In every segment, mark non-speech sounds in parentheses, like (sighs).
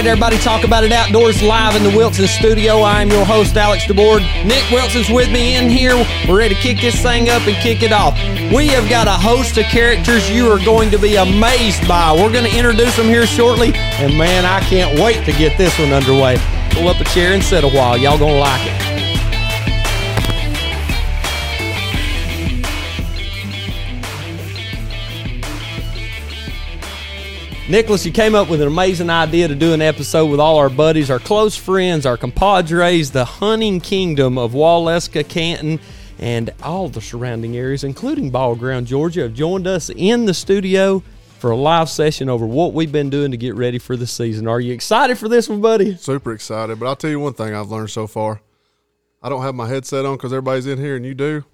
right, everybody, talk about it outdoors live in the Wilson studio. I'm your host, Alex DeBoard. Nick Wilson's with me in here. We're ready to kick this thing up and kick it off. We have got a host of characters you are going to be amazed by. We're going to introduce them here shortly, and man, I can't wait to get this one underway. Pull up a chair and sit a while. Y'all gonna like it. Nicholas, you came up with an amazing idea to do an episode with all our buddies, our close friends, our compadres, the hunting kingdom of Waleska, Canton, and all the surrounding areas, including Ball Ground, Georgia, have joined us in the studio for a live session over what we've been doing to get ready for the season. Are you excited for this one, buddy? Super excited. But I'll tell you one thing I've learned so far. I don't have my headset on because everybody's in here and you do.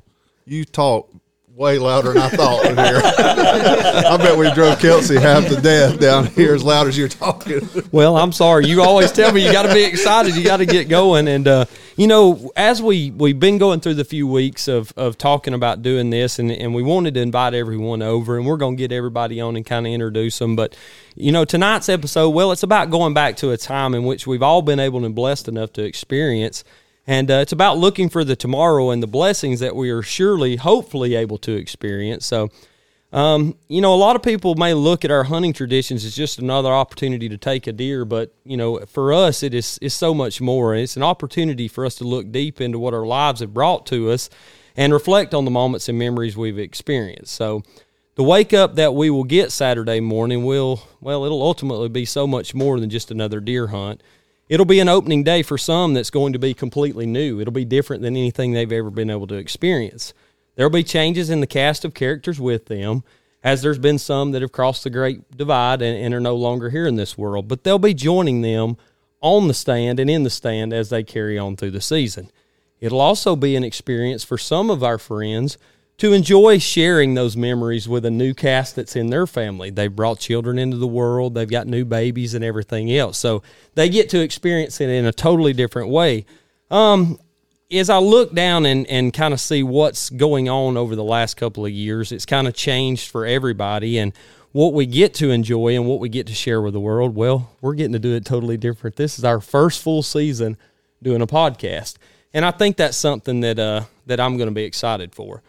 You talk way louder than I thought in here. (laughs) I bet we drove Kelsey half to death down here as loud as you're talking. Well, I'm sorry. You always tell me you got to be excited. You got to get going. And uh, you know, as we we've been going through the few weeks of of talking about doing this, and and we wanted to invite everyone over, and we're going to get everybody on and kind of introduce them. But you know, tonight's episode, well, it's about going back to a time in which we've all been able and blessed enough to experience. And uh, it's about looking for the tomorrow and the blessings that we are surely, hopefully, able to experience. So, um, you know, a lot of people may look at our hunting traditions as just another opportunity to take a deer, but you know, for us, it is is so much more. It's an opportunity for us to look deep into what our lives have brought to us and reflect on the moments and memories we've experienced. So, the wake up that we will get Saturday morning will, well, it'll ultimately be so much more than just another deer hunt. It'll be an opening day for some that's going to be completely new. It'll be different than anything they've ever been able to experience. There'll be changes in the cast of characters with them, as there's been some that have crossed the great divide and, and are no longer here in this world, but they'll be joining them on the stand and in the stand as they carry on through the season. It'll also be an experience for some of our friends to enjoy sharing those memories with a new cast that's in their family. They've brought children into the world, they've got new babies and everything else. So they get to experience it in a totally different way. Um, as I look down and, and kind of see what's going on over the last couple of years, it's kind of changed for everybody. And what we get to enjoy and what we get to share with the world, well, we're getting to do it totally different. This is our first full season doing a podcast. And I think that's something that uh, that I'm going to be excited for.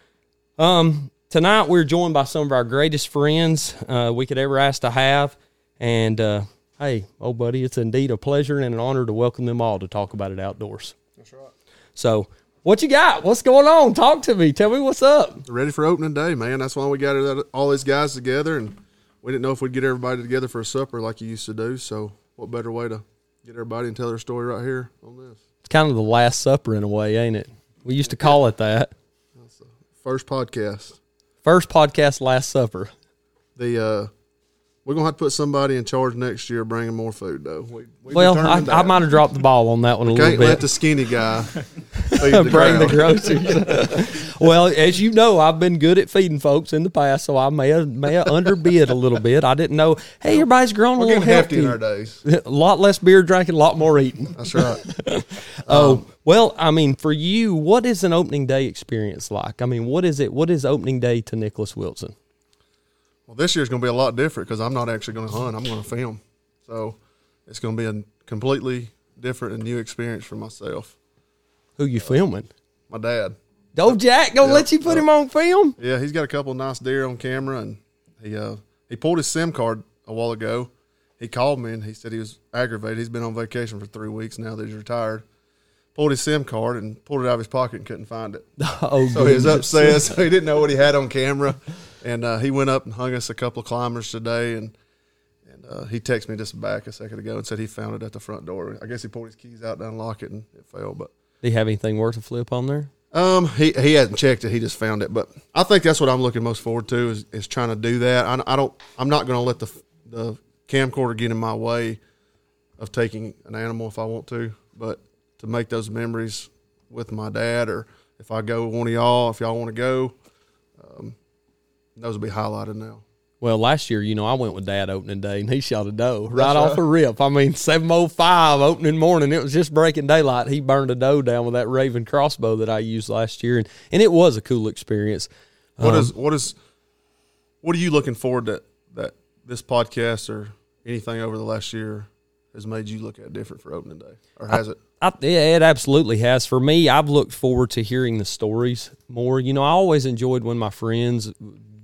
Um, tonight we're joined by some of our greatest friends uh, we could ever ask to have, and uh, hey, old buddy, it's indeed a pleasure and an honor to welcome them all to talk about it outdoors. That's right. So, what you got? What's going on? Talk to me. Tell me what's up. Ready for opening day, man. That's why we got all these guys together, and we didn't know if we'd get everybody together for a supper like you used to do. So, what better way to get everybody and tell their story right here on this? It's kind of the last supper in a way, ain't it? We used to call it that. First podcast. First podcast, last supper. The uh, we're gonna have to put somebody in charge next year, bringing more food though. We, we well, I, I might have dropped the ball on that one a Can't little bit. let the skinny guy (laughs) the bring the groceries. (laughs) well, as you know, I've been good at feeding folks in the past, so I may have, may have underbid a little bit. I didn't know. Hey, everybody's grown we're a little hefty in our days. (laughs) A lot less beer drinking, a lot more eating. That's right. (laughs) Oh, Um, well, I mean, for you, what is an opening day experience like? I mean, what is it? What is opening day to Nicholas Wilson? Well, this year's going to be a lot different because I'm not actually going to hunt. I'm going to film. So it's going to be a completely different and new experience for myself. Who you filming? My dad. Oh, Jack, gonna Yep, let you put yep. him on film? Yeah, he's got a couple of nice deer on camera, and he uh, he pulled his SIM card a while ago. He called me and he said he was aggravated. He's been on vacation for three weeks now that he's retired. Pulled his SIM card and pulled it out of his pocket and couldn't find it. (laughs) Oh, So he was upset. So he didn't know what he had on camera, and uh, he went up and hung us a couple of climbers today. And and uh, he texted me just back a second ago and said he found it at the front door. I guess he pulled his keys out to unlock it and it fell. But Do you have anything worth a flip on there? um, he he hasn't checked it. He just found it. But I think that's what I'm looking most forward to is, is trying to do that. I, I don't. I'm not going to let the the camcorder get in my way of taking an animal if I want to, but to make those memories with my dad, or if I go with one of y'all, if y'all want to go, um, those will be highlighted now. Well, last year, you know, I went with Dad opening day, and he shot a doe right off a rip. I mean, seven oh five opening morning. It was just breaking daylight. He burned a doe down with that Raven crossbow that I used last year, and, and it was a cool experience. What Um, is what is what are you looking forward to that this podcast or anything over the last year has made you look at different for opening day, or has it? I, yeah, it absolutely has. For me, I've looked forward to hearing the stories more. You know, I always enjoyed when my friends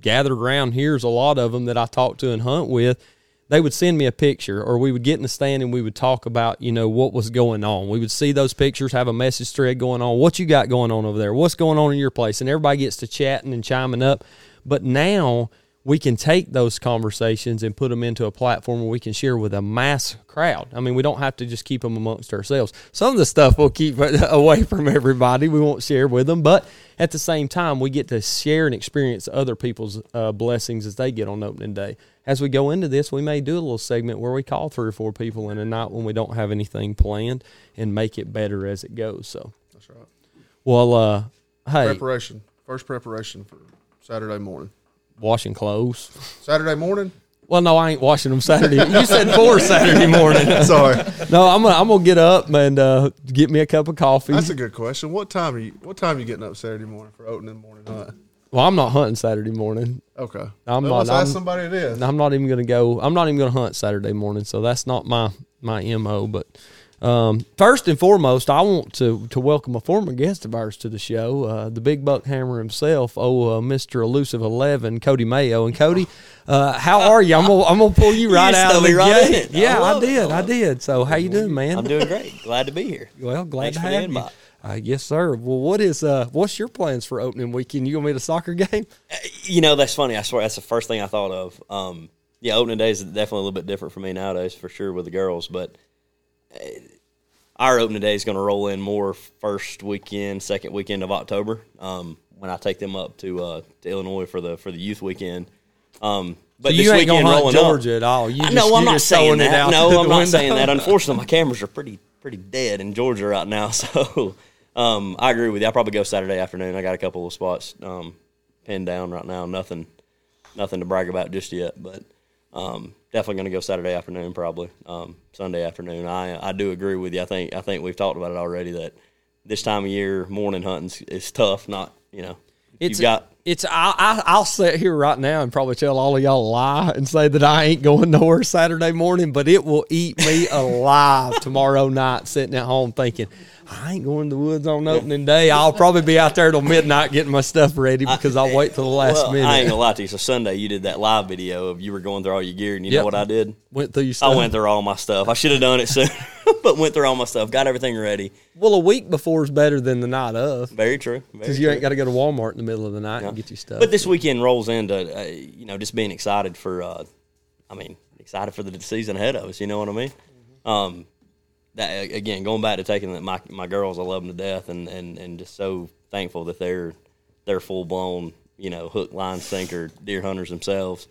gathered around. Here's a lot of them that I talked to and hunt with. They would send me a picture, or we would get in the stand and we would talk about, you know, what was going on. We would see those pictures, have a message thread going on. What you got going on over there? What's going on in your place? And everybody gets to chatting and chiming up. But now we can take those conversations and put them into a platform where we can share with a mass crowd. I mean, we don't have to just keep them amongst ourselves. Some of the stuff we'll keep (laughs) away from everybody. We won't share with them, but at the same time, we get to share and experience other people's uh, blessings as they get on opening day. As we go into this, we may do a little segment where we call three or four people in a night when we don't have anything planned and make it better as it goes. So That's right. well, uh, hey, Preparation. First preparation for Saturday morning. Washing clothes. Saturday morning. Well, no, I ain't washing them Saturday. You said for Saturday morning. (laughs) Sorry, No, I'm gonna I'm gonna get up and uh, get me a cup of coffee. that's a good question. What time are you? What time are you getting up Saturday morning for opening morning hunt? well, I'm not hunting Saturday morning. Okay, I'm Well, not- I'm- ask somebody it is. I'm not even gonna go. I'm not even gonna hunt Saturday morning. So that's not my my mo. But um, first and foremost, I want to to welcome a former guest of ours to the show, uh, the big buck hammer himself, oh uh, Mister Elusive Eleven, Cody Mayo. And Cody, uh, how are you? I'm gonna I'm gonna pull you (laughs) right just out of the right gate. I Yeah, I, love did. I I did. So how you doing, man? I'm doing great. Glad to be here. Well, glad Thanks to have you. invite. Uh, yes, sir. Well, what is uh, what's your plans for opening weekend? You gonna be at a soccer (laughs) game? You know, that's funny. I swear that's the first thing I thought of. Um, yeah, opening day is definitely a little bit different for me nowadays, for sure, with the girls. But uh, our opening day is going to roll in more first weekend, second weekend of October. Um, when I take them up to uh, to Illinois for the for the youth weekend. Um, but So this you ain't weekend gonna hunt rolling up- Georgia at all. You just, no, (laughs) I'm not saying that. No, I'm not window. saying that. Unfortunately, my cameras are pretty pretty dead in Georgia right now. (laughs) So um, I agree with you. I'll probably go Saturday afternoon. I got a couple of spots um, pinned down right now. Nothing nothing to brag about just yet, but um, definitely going to go Saturday afternoon, probably um, Sunday afternoon. I I do agree with you. I think I think we've talked about it already that this time of year morning hunting is tough. Not you know It's got It's I, I I'll sit here right now and probably tell all of y'all a lie and say that I ain't going nowhere Saturday morning, but it will eat me (laughs) alive tomorrow night sitting at home thinking I ain't going to the woods on opening day. I'll probably be out there till midnight getting my stuff ready because I'll wait till the last well, minute. I ain't gonna lie to you. So Sunday you did that live video of you were going through all your gear, and you Yep. know what I did? Went through your I went through all my stuff. I should have done it sooner, (laughs) but went through all my stuff, got everything ready. well, a week before is better than the night of Very true. Because you ain't got to go to Walmart in the middle of the night and get your stuff. But this weekend rolls into, uh, you know, just being excited for, uh, I mean, excited for the season ahead of us. You know what I mean? Um, that again, going back to taking my my girls, I love them to death, and, and, and just so thankful that they're they're full blown, you know, hook, line, sinker deer hunters themselves.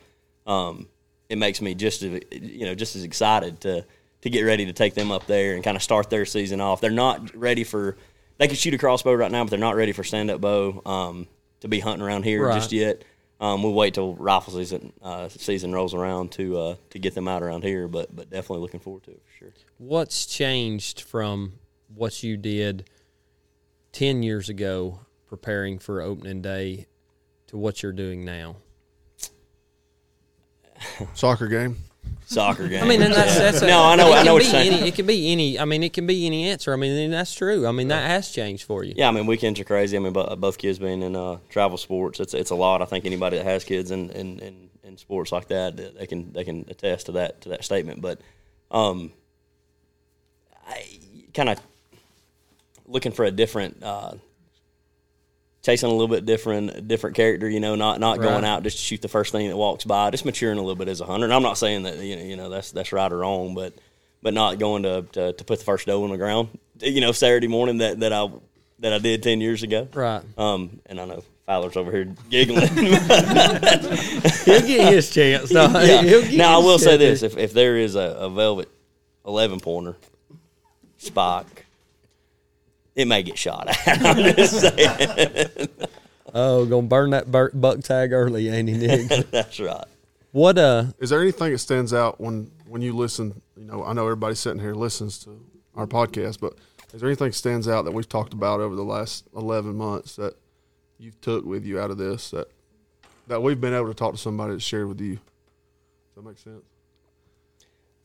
Um, it makes me just as you know just as excited to to get ready to take them up there and kind of start their season off. They're not ready for they can shoot a crossbow right now, but they're not ready for stand up bow um, to be hunting around here Right. just yet. Um, we'll wait till rifle season uh, season rolls around to uh, to get them out around here, but but definitely looking forward to it for sure. What's changed from what you did 10 years ago preparing for opening day to what you're doing now? (laughs) Soccer game. Soccer game. I mean, and that's, that's a, no, I know, it I can know what be you're saying. Any, it can be any. I mean, it can be any answer. I mean, and that's true. I mean, that has changed for you. Yeah, I mean weekends are crazy. I mean, bo- both kids being in uh, travel sports, it's it's a lot. I think anybody that has kids in, in, in, in sports like that, they can they can attest to that to that statement. But, um, I kind of looking for a different, uh, chasing a little bit different different character. You know, not not going out just to shoot the first thing that walks by. Just maturing a little bit as a hunter. And I'm not saying that you know you know that's that's right or wrong, but but not going to to, to put the first doe on the ground. You know, Saturday morning that that I that I did ten years ago. Right. Um, and I know Fowler's over here giggling. (laughs) He'll get his chance. No, Yeah. Now I will say this: if, if there is a, a velvet eleven pointer spot, it may get shot at. (laughs) I'm just saying. Oh, gonna burn that bur- buck tag early, ain't he, Nick? (laughs) That's right. what uh? Is there anything that stands out when when you listen? You know, I know everybody sitting here listens to our podcast, but is there anything that stands out that we've talked about over the last eleven months that you've took with you out of this that that we've been able to talk to somebody that shared with you? Does that make sense?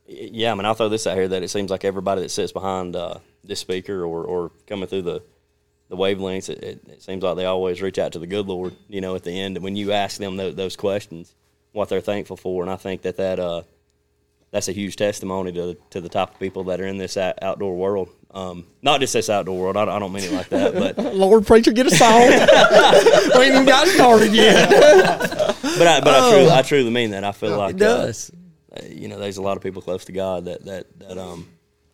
Yeah, I mean, I'll throw this out here that it seems like everybody that sits behind uh, this speaker or, or coming through the the wavelengths, it, it, it, seems like they always reach out to the good Lord, you know, at the end. And when you ask them those, those questions, what they're thankful for, and I think that that uh, that's a huge testimony to to the type of people that are in this outdoor world. Um, not just this outdoor world. I, I, don't mean it like that, but (laughs) Lord preacher, get a song. (laughs) we ain't even got started yet. but I, but I truly, I truly mean that. I feel like it does. Uh, you know, there's a lot of people close to God that that that um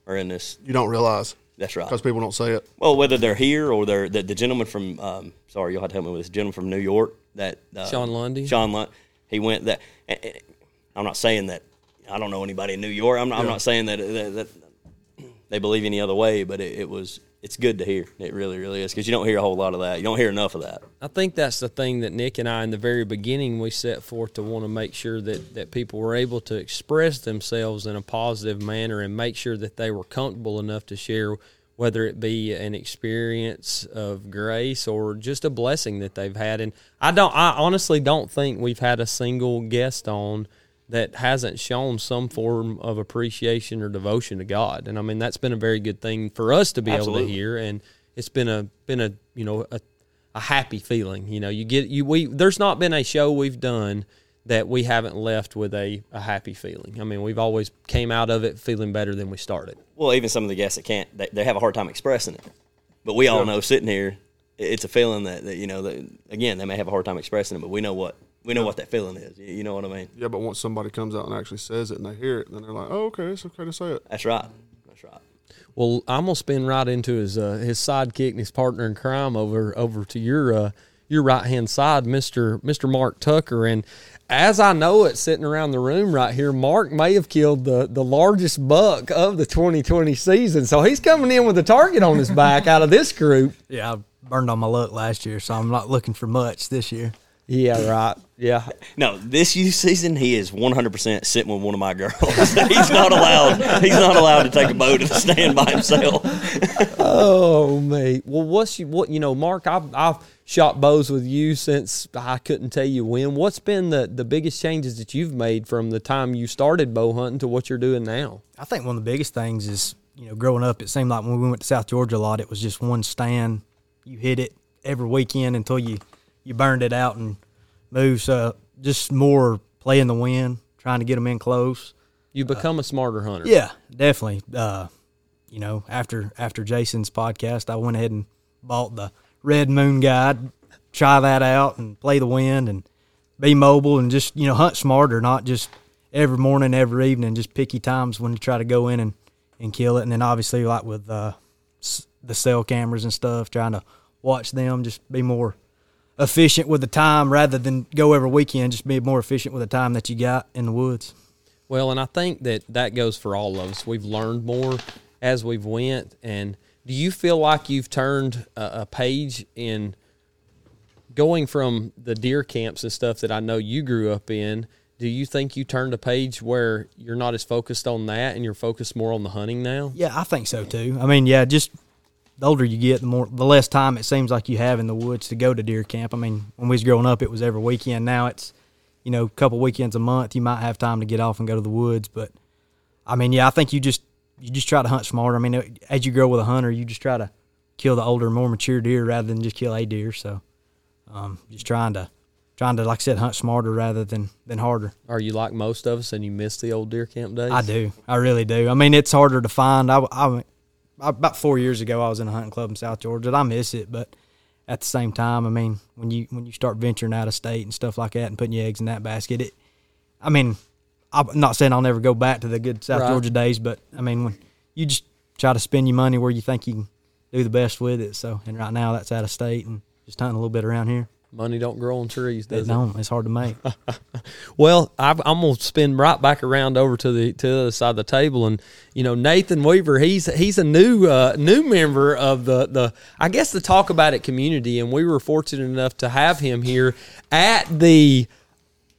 are in this. You don't realize. That's right. Because people don't say it. Well, whether they're here or they're the, the gentleman from um, sorry, you'll have to help me with this gentleman from New York that uh, Sean Lundy. Sean Lundy. He went that. I'm not saying that. I don't know anybody in New York. I'm not, yeah. I'm not saying that, that, that they believe any other way, but it, it was it's good to hear. It really, really is because you don't hear a whole lot of that. You don't hear enough of that. I think that's the thing that Nick and I, in the very beginning, we set forth to want to make sure that that people were able to express themselves in a positive manner and make sure that they were comfortable enough to share, whether it be an experience of grace or just a blessing that they've had. And I don't, I honestly don't think we've had a single guest on that hasn't shown some form of appreciation or devotion to God. And I mean that's been a very good thing for us to be Absolutely. able to hear and it's been a been a you know a, a happy feeling. You know, you get you we there's not been a show we've done that we haven't left with a, a happy feeling. I mean, we've always came out of it feeling better than we started. Well, even some of the guests that can't, they, they have a hard time expressing it. But we all know sitting here, it's a feeling that, that you know, that, again, they may have a hard time expressing it, but we know what we know what that feeling is. You know what I mean? Yeah, but once somebody comes out and actually says it and they hear it, then they're like, "Oh, okay, it's okay to say it." That's right. That's right. Well, I'm gonna spin right into his uh, his sidekick and his partner in crime over over to your uh, your right hand side, Mister Mister Mark Tucker, and as I know it, sitting around the room right here, Mark may have killed the, the largest buck of the 2020 season. So he's coming in with a target on his back out of this group. (laughs) Yeah, I burned on my luck last year, so I'm not looking for much this year. Yeah, right. Yeah. No, this youth season he is 100% sitting with one of my girls. (laughs) he's not allowed. He's not allowed to take a boat and stand by himself. oh, mate. Well, what's you, what you know, Mark? I've I've shot bows with you since I couldn't tell you when. What's been the the biggest changes that you've made from the time you started bow hunting to what you're doing now? I think one of the biggest things is you know growing up. It seemed like when we went to South Georgia a lot, it was just one stand. You hit it every weekend until you you burned it out and moved. So just more playing the wind, trying to get them in close. You become uh, a smarter hunter. Yeah, definitely. Uh, you know, after after Jason's podcast, I went ahead and bought the Red Moon Guide. Try that out and play the wind and be mobile and just you know hunt smarter, not just every morning, every evening, just picky times when you try to go in and and kill it. And then obviously like with uh, the cell cameras and stuff, trying to watch them, just be more efficient with the time rather than go every weekend. Just be more efficient with the time that you got in the woods. Well, and I think that that goes for all of us. We've learned more as we've went. And do you feel like you've turned a, a page in going from the deer camps and stuff that I know you grew up in? Do you think you turned a page where you're not as focused on that and you're focused more on the hunting now? Yeah, I think so too. I mean, yeah, just the older you get, the more the less time it seems like you have in the woods to go to deer camp. I mean, when we was growing up, it was every weekend. Now it's you know a couple weekends a month. You might have time to get off and go to the woods, but I mean, yeah, I think you just you just try to hunt smarter. I mean, as you grow with a hunter, you just try to kill the older, more mature deer rather than just kill a deer. So, um, just trying to trying to like I said, hunt smarter rather than than harder. Are you like most of us and you miss the old deer camp days? I do. I really do. I mean, it's harder to find. I, I about four years ago, I was in a hunting club in South Georgia. I miss it, but at the same time, I mean, when you when you start venturing out of state and stuff like that, and putting your eggs in that basket, it. I mean, I'm not saying I'll never go back to the good South right. Georgia days, but I mean, when you just try to spend your money where you think you can do the best with it. So, and right now that's out of state and just hunting a little bit around here. Money don't grow on trees, does it? Don't. It's hard to make. (laughs) well, i am gonna spin right back around over to the to the other side of the table, and you know Nathan Weaver, he's he's a new uh, new member of the the I guess the Talk About It community, and we were fortunate enough to have him here at the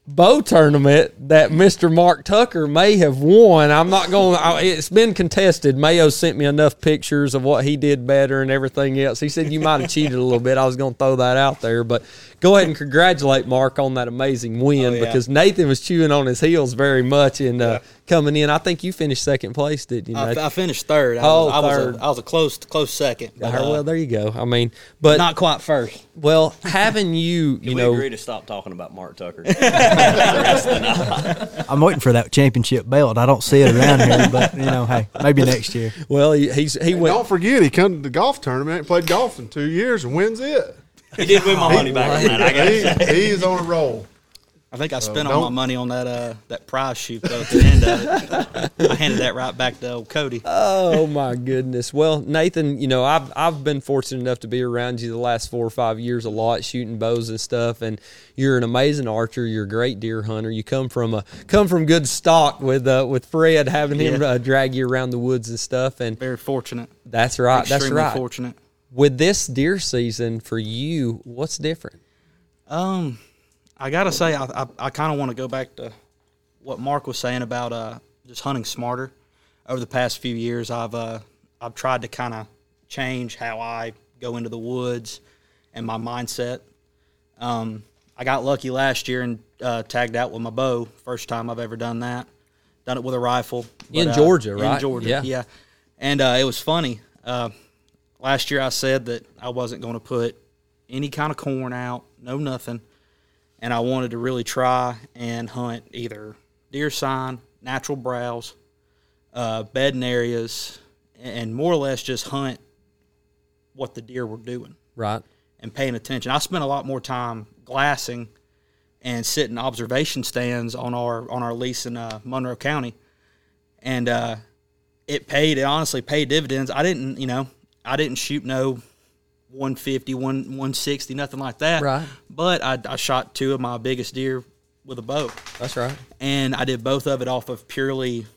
bow tournament that Mr. Mark Tucker may have won. I'm not going. It's been contested. Mayo sent me enough pictures of what he did better and everything else. He said you might have cheated a little bit. I was going to throw that out there, but go ahead and congratulate Mark on that amazing win oh, yeah. because Nathan was chewing on his heels very much in uh, coming in. I think you finished second place, didn't you? I, Nathan? I finished third. I Oh, was, I was a, I was a close close second. But, Uh, well, there you go. I mean, but not quite first. well, having you, you we know, agree to stop talking about Mark Tucker. (laughs) I'm waiting for that championship belt. I don't see it around here, but you know, hey, maybe next year. well, he, he's he went. Don't forget, he come to the golf tournament, played golf in two years, and wins it. He did win my money back on that. I got He, he is on a roll. I think I spent all my don't- money on that uh, that prize shoot though at the end of it. I handed that right back to old Cody. Oh my goodness. Well, Nathan, you know, I've I've been fortunate enough to be around you the last four or five years a lot, shooting bows and stuff. And you're an amazing archer. You're a great deer hunter. You come from a come from good stock with uh, with Fred having him Yeah. uh, drag you around the woods and stuff. And Very fortunate. that's right. That's Extremely right. fortunate. With this deer season for you, what's different? Um, I gotta say, I I, I kind of want to go back to what Mark was saying about uh just hunting smarter. Over the past few years, I've uh I've tried to kind of change how I go into the woods and my mindset. Um, I got lucky last year and uh, tagged out with my bow. First time I've ever done that. Done it with a rifle In But, uh, Georgia, right? In Georgia, Yeah. yeah. And uh, it was funny. Last year I said that I wasn't going to put any kind of corn out, no nothing, and I wanted to really try and hunt either deer sign, natural browse, uh, bedding areas, and more or less just hunt what the deer were doing Right. and paying attention. I spent a lot more time glassing and sitting observation stands on our on our lease in uh, Monroe County, and uh, it paid. It honestly paid dividends. I didn't, you know, I didn't shoot no 150, 1, 160, nothing like that. Right. But I, I shot two of my biggest deer with a bow, That's right. and I did both of it off of purely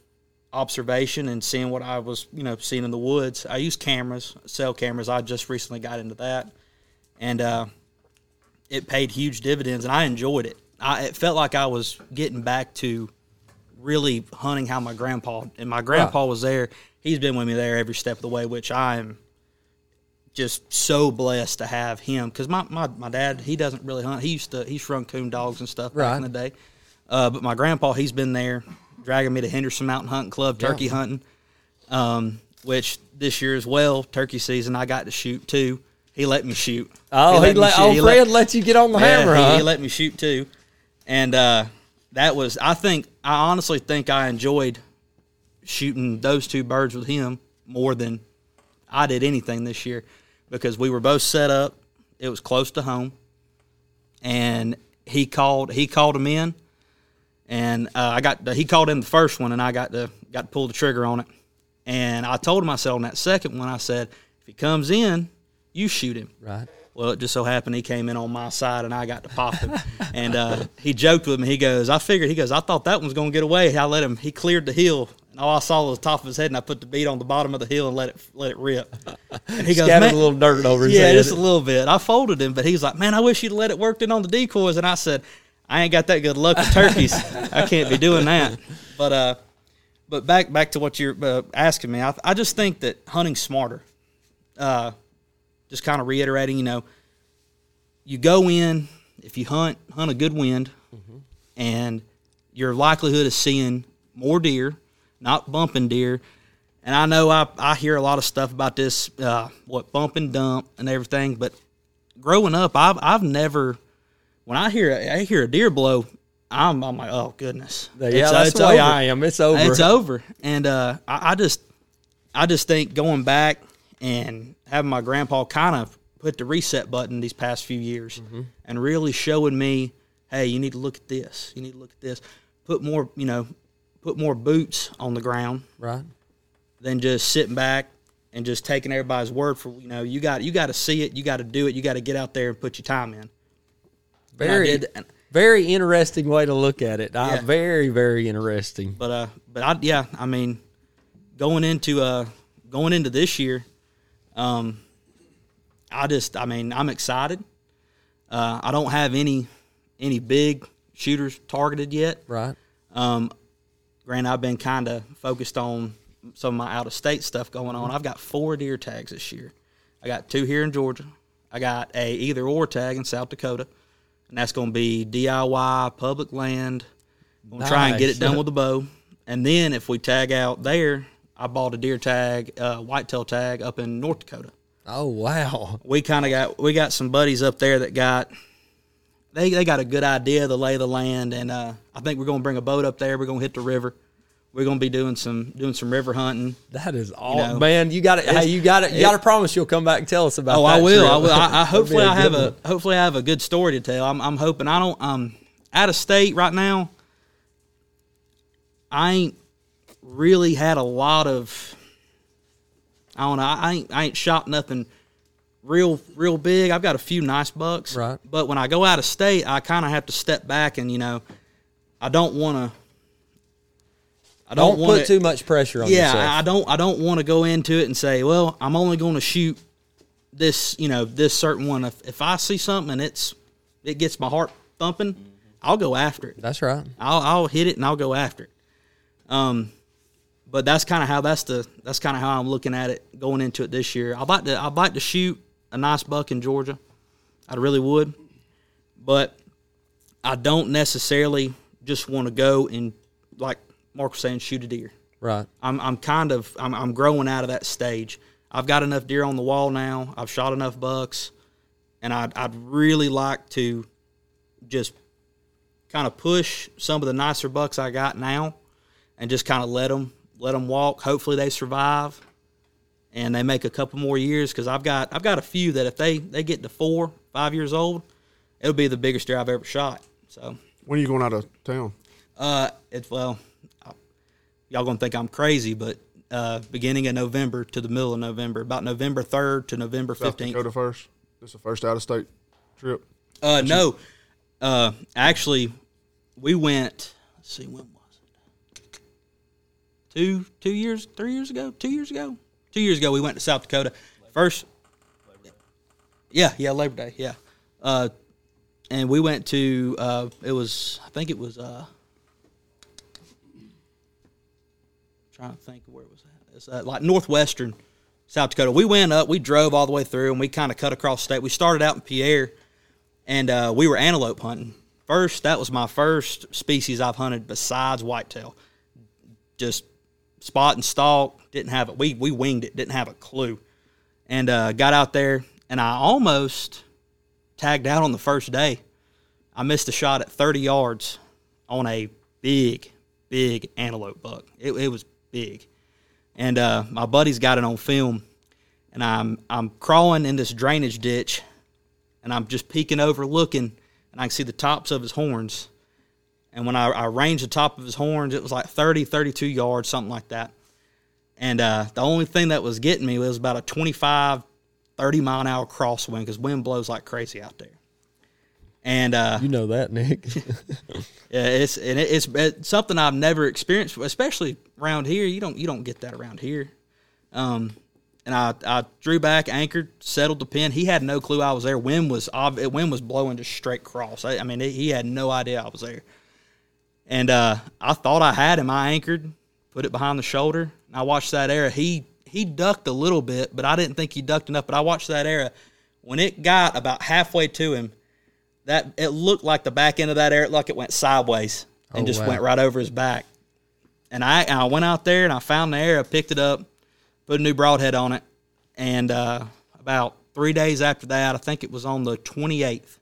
observation and seeing what I was, you know, seeing in the woods. I use cameras, cell cameras. I just recently got into that, and uh, it paid huge dividends, and I enjoyed it. I, it felt like I was getting back to really hunting how my grandpa and my grandpa was there. He's been with me there every step of the way, which I am just so blessed to have him because my, my, my dad he doesn't really hunt. He used to he shrunk coon dogs and stuff back in the day. Uh, but my grandpa he's been there dragging me to Henderson Mountain Hunting Club turkey hunting, um, which this year as well turkey season I got to shoot too. He let me shoot. Oh, he, let let, He Fred let- let, you get on the yeah, hammer, he, huh? he let me shoot too, and uh, that was I think I honestly think I enjoyed shooting those two birds with him more than I did anything this year because we were both set up. It was close to home, and he called he called him in, and uh, I got he called in the first one, and I got to got to pull the trigger on it, and I told him I said on that second one I said if he comes in, you shoot him. right. Well, it just so happened he came in on my side and I got to pop him. and uh, he joked with me. He goes, I figured, he goes, I thought that one was going to get away. I let him, he cleared the hill. And all I saw was the top of his head and I put the bead on the bottom of the hill and let it let it rip. And he goes, Scattered a little dirt over his yeah, head. just a little bit. I folded him, but he's like, man, I wish you'd let it work in on the decoys. And I said, I ain't got that good luck with turkeys. I can't be doing that. But uh, but back back to what you're uh, asking me, I, I just think that hunting smarter. Uh, just kind of reiterating, you know, you go in if you hunt hunt a good wind, and your likelihood of seeing more deer, not bumping deer. And I know I, I hear a lot of stuff about this, uh, what bump and dump and everything. But growing up, I've I've never, when I hear I hear a deer blow, I'm I'm like, oh goodness, Yeah, It's- that's it's the way over. I am. It's over. It's over. And uh, I, I just I just think going back and having my grandpa kind of put the reset button these past few years Mm-hmm. and really showing me, hey, you need to look at this. You need to look at this. Put more, you know, put more boots on the ground Right. than just sitting back and just taking everybody's word for you know you got you got to see it you got to do it you got to get out there and put your time in And Very, did, and- very interesting way to look at it. I, Yeah. very, very interesting. But uh, but I yeah, I mean, going into uh, going into this year, um, I just I mean I'm excited. Uh, I don't have any any big shooters targeted yet. Right. Um, granted, I've been kind of focused on some of my out of state stuff going on. I've got four deer tags this year. I got two here in Georgia. I got a either or tag in South Dakota, and that's going to be DIY public land. I'm going to try and get it done with a bow. and then if we tag out there, I bought a deer tag, uh, whitetail tag up in North Dakota. Oh wow. We kind of got we got some buddies up there that got they they got a good idea of the lay of the land, and uh, I think we're gonna bring a boat up there. We're gonna hit the river. We're gonna be doing some doing some river hunting. That is all, know, man. You got it. hey, you got to, you got to promise you'll come back and tell us about. Oh, that I will. I will. I, I (laughs) hopefully I have good a hopefully I have a good story to tell. I'm I'm hoping I don't um out of state right now. I ain't really had a lot of. I don't know. I ain't I ain't shot nothing real real big. I've got a few nice bucks, Right. But when I go out of state, I kind of have to step back and you know, I don't want to. I Don't, don't, want put too much pressure on yeah, yourself. I I don't. I don't want to go into it and say, "Well, I'm only going to shoot this." You know, this certain one. If, if I see something and it's it gets my heart thumping, I'll go after it. That's right. I'll I'll hit it and I'll go after it. Um, but that's kind of how that's the that's kind of how I'm looking at it going into it this year. I'd like to I'd like to shoot a nice buck in Georgia. I really would, but I don't necessarily just want to go and like Mark was saying, shoot a deer. Right. I'm I'm kind of I'm I'm growing out of that stage. I've got enough deer on the wall now. I've shot enough bucks, and I'd I'd really like to just kind of push some of the nicer bucks I got now, and just kind of let them let them walk. Hopefully they survive, and they make a couple more years because I've got I've got a few that if they they get to four five years old, it'll be the biggest deer I've ever shot. So When are you going out of town? uh, it's well, I- y'all gonna think I'm crazy, but uh, beginning of November to the middle of November, about November third to November fifteenth. Dakota first. This is the first out of state trip. Uh, no, uh, actually, we went. Let's see, when? Two, two years, three years ago, two years ago, two years ago. We went to South Dakota first. Yeah, yeah, Labor Day, yeah. Uh, and we went to. Uh, it was, I think it was. Uh, trying to think where it was at. It's uh, like northwestern South Dakota. We went up, we drove all the way through, and we kind of cut across state. We started out in Pierre, and uh, we were antelope hunting. First, that was my first species I've hunted besides whitetail. Just spot and stalk. Didn't have it. We we winged it. Didn't have a clue, and uh, got out there, and I almost tagged out on the first day. I missed a shot at 30 yards on a big, big antelope buck. It, it was big, and uh, my buddy's got it on film. And I'm I'm crawling in this drainage ditch, and I'm just peeking over, looking, and I can see the tops of his horns. And when I, I ranged the top of his horns, it was like 30, 32 yards, something like that. And uh, the only thing that was getting me was about a 25, 30 mile an hour crosswind because wind blows like crazy out there. And uh, You know that, Nick. (laughs) yeah, it's and it- it's, it's something I've never experienced, especially around here. You don't you don't get that around here. Um, and I, I drew back, anchored, settled the pin. He had no clue I was there. Wind was wind was blowing just straight cross. I, I mean, he had no idea I was there. And uh, I thought I had him. I anchored, put it behind the shoulder, and I watched that arrow. He he ducked a little bit, but I didn't think he ducked enough. But I watched that arrow. When it got about halfway to him, that it looked like the back end of that arrow, like it went sideways and Oh, just wow. went right over his back. And I and I went out there and I found the arrow, picked it up, put a new broadhead on it, and uh, about three days after that, I think it was on the twenty eighth.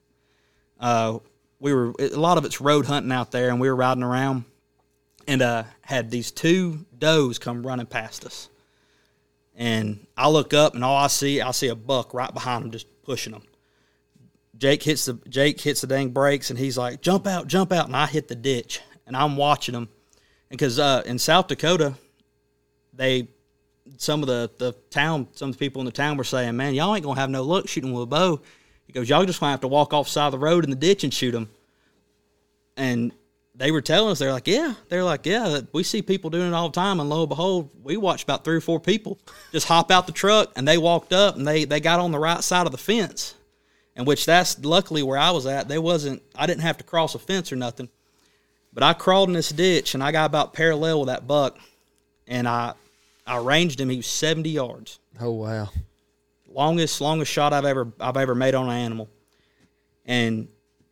Uh, we were a lot of it's road hunting out there, and we were riding around, and uh, had these two does come running past us. And I look up, and all I see, I see a buck right behind them, just pushing them. Jake hits the Jake hits the dang brakes, and he's like, "Jump out, jump out!" And I hit the ditch, and I'm watching him, because uh, in South Dakota, they some of the the town, some of the people in the town were saying, "Man, y'all ain't gonna have no luck shooting with a bow." He goes, "Y'all just gonna have to walk off side of the road in the ditch and shoot them." And they were telling us, they're like, "Yeah," they're like, "Yeah, we see people doing it all the time." And lo and behold, we watched about three or four people just hop out the truck, and they walked up and they they got on the right side of the fence, and which that's luckily where I was at. They wasn't, I didn't have to cross a fence or nothing, but I crawled in this ditch and I got about parallel with that buck, and I I ranged him. He was seventy yards oh wow. Longest longest shot I've ever I've ever made on an animal. And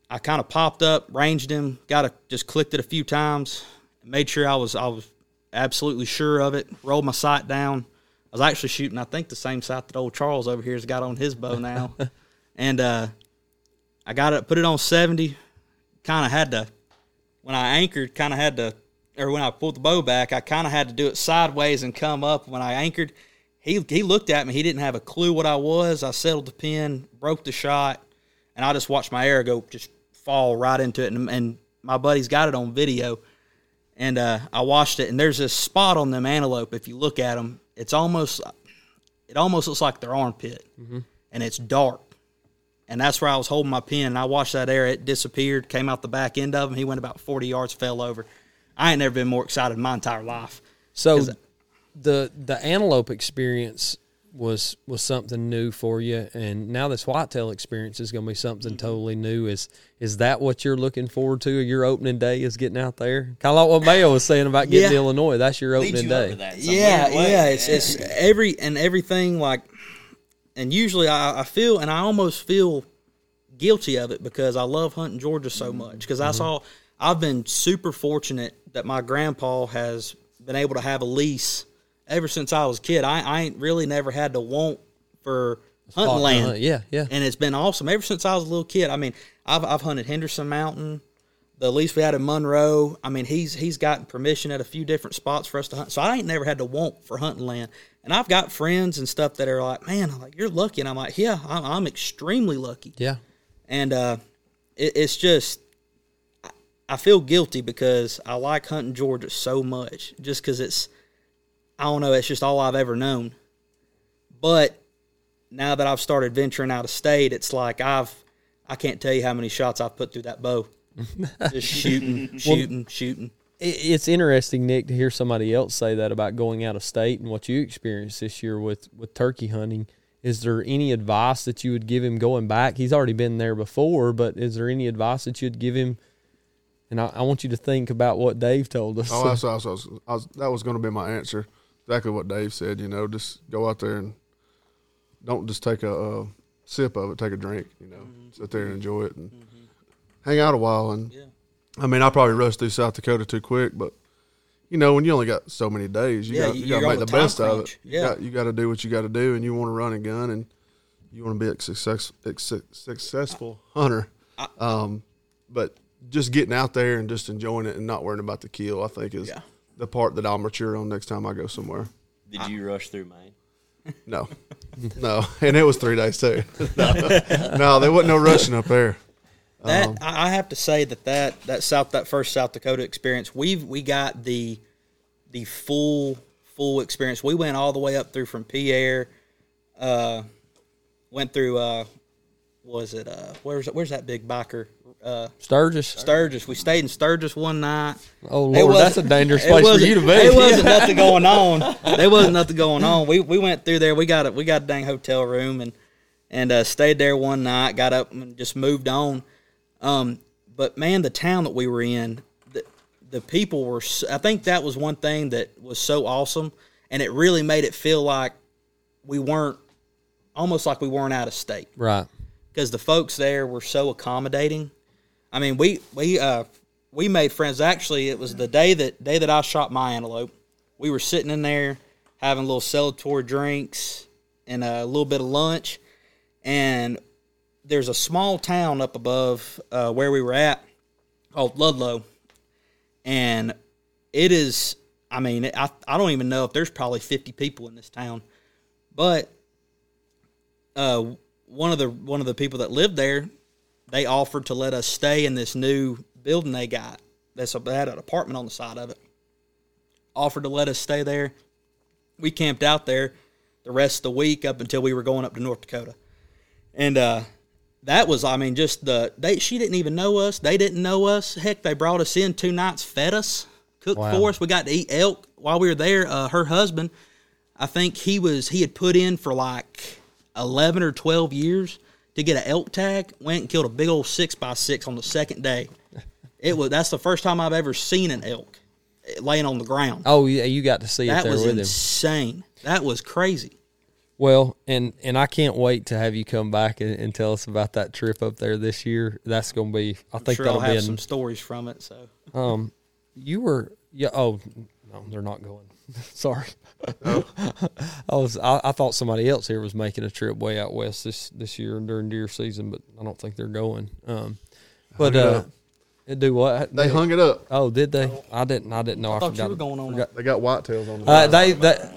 I kind of popped up, ranged him, got a just clicked it a few times, made sure I was I was absolutely sure of it. Rolled my sight down. I was actually shooting, I think, the same sight that old Charles over here has got on his bow now. (laughs) and uh, I got it, put it on 70. Kind of had to, when I anchored, kind of had to, or when I pulled the bow back, I kind of had to do it sideways and come up. When I anchored, he he looked at me. He didn't have a clue what I was. I settled the pin, broke the shot, and I just watched my arrow go just fall right into it. And, and my buddy's got it on video, and uh, I watched it. And there's this spot on them antelope. If you look at them, it's almost it almost looks like their armpit, and it's dark. And that's where I was holding my pin. And I watched that arrow. It disappeared, came out the back end of him. He went about 40 yards, fell over. I ain't never been more excited in my entire life. So the the antelope experience was was something new for you, and now this whitetail experience is going to be something Mm-hmm. totally new. Is is that what you're looking forward to? Your opening day is getting out there, kind of like what Mayo was saying about getting (laughs) to Illinois. That's your opening you day. to that yeah, weird way. yeah. It's it's every and everything like, and usually I, I feel and I almost feel guilty of it because I love hunting Georgia so much because I saw I've been super fortunate that my grandpa has been able to have a lease ever since I was a kid. I, I ain't really never had to want for hunting Spot land. hunt. Yeah, yeah. and it's been awesome ever since I was a little kid. I mean, I've I've hunted Henderson Mountain, the lease we had in Monroe. I mean, he's he's gotten permission at a few different spots for us to hunt. So I ain't never had to want for hunting land. And I've got friends and stuff that are like, man, I'm like you're lucky, and I'm like, yeah, I'm, I'm extremely lucky. Yeah, And uh, it, it's just. I- I feel guilty because I like hunting Georgia so much, just because it's, I don't know, it's just all I've ever known. But now that I've started venturing out of state, it's like I've I can't tell you how many shots I've put through that bow. (laughs) Just shooting, shooting, shooting. It's interesting, Nick, to hear somebody else say that about going out of state and what you experienced this year with with turkey hunting. Is there any advice that you would give him going back? He's already been there before, but is there any advice that you'd give him? And I, I want you to think about what Dave told us. Oh, that's what I (laughs) was, I was, I was, that was going to be my answer. Exactly what Dave said. You know, just go out there and don't just take a, uh sip of it. Take a drink. You know, sit there and enjoy it and hang out a while. And Yeah. I mean, I probably rushed through South Dakota too quick, but you know, when you only got so many days, you Yeah, got you- got to make the best of it. Yeah. You got, you got to do what you got to do, and you want to run a gun, and you want to be a success, successful hunter. Um, but just getting out there and just enjoying it and not worrying about the kill, I think, is Yeah. The part that I'll mature on next time I go somewhere. Did you rush through Maine? No, no, and it was three days too. no, (laughs) no, there wasn't no rushing up there. That Um, I I have to say that that that South that first South Dakota experience, we've we got the the full full experience. We went all the way up through from Pierre, uh, went through uh, was it uh, where's where's that big biker uh, Sturgis. Sturgis. We stayed in Sturgis one night. Oh Lord, that's a dangerous place for you to be. There wasn't (laughs) nothing going on. There wasn't nothing going on. We we went through there. We got a we got a dang hotel room and and uh, stayed there one night. Got up and just moved on. Um, but man, the town that we were in, the the people were. I think that was one thing that was so awesome, and it really made it feel like we weren't almost like we weren't out of state right. Because the folks there were so accommodating. I mean, we we uh we made friends. Actually, it was the day that day that I shot my antelope. We were sitting in there having a little celebratory drinks and a little bit of lunch, and there's a small town up above uh, where we were at called Ludlow, and it is. I mean, I I don't even know if there's probably 50 people in this town, but uh, one of the one of the people that lived there, they offered to let us stay in this new building they got. That's a, they had an apartment on the side of it. Offered to let us stay there. We camped out there the rest of the week up until we were going up to North Dakota, and uh, that was I mean just the they she didn't even know us. They didn't know us. Heck, they brought us in two nights, fed us, cooked Wow. for us. We got to eat elk while we were there. Uh, her husband, I think he was he had put in for like eleven or twelve years to get an elk tag. Went and killed a big old six by six on the second day. It was that's the first time I've ever seen an elk laying on the ground. Oh yeah, you got to see it that there was with him. insane. That was crazy. Well, and and I can't wait to have you come back and, and tell us about that trip up there this year. That's going to be. I think sure that'll I'll be. have An, some stories from it. So um, you were yeah. Oh, No, they're not going. (laughs) Sorry. (laughs) I was I, I thought somebody else here was making a trip way out west this this year during deer season, but I don't think they're going. Um, but it uh, it do what? They hung it up. Oh, did they? I didn't. I didn't know. I, I thought forgot. you were going on. forgot- They got whitetails on the Uh, they that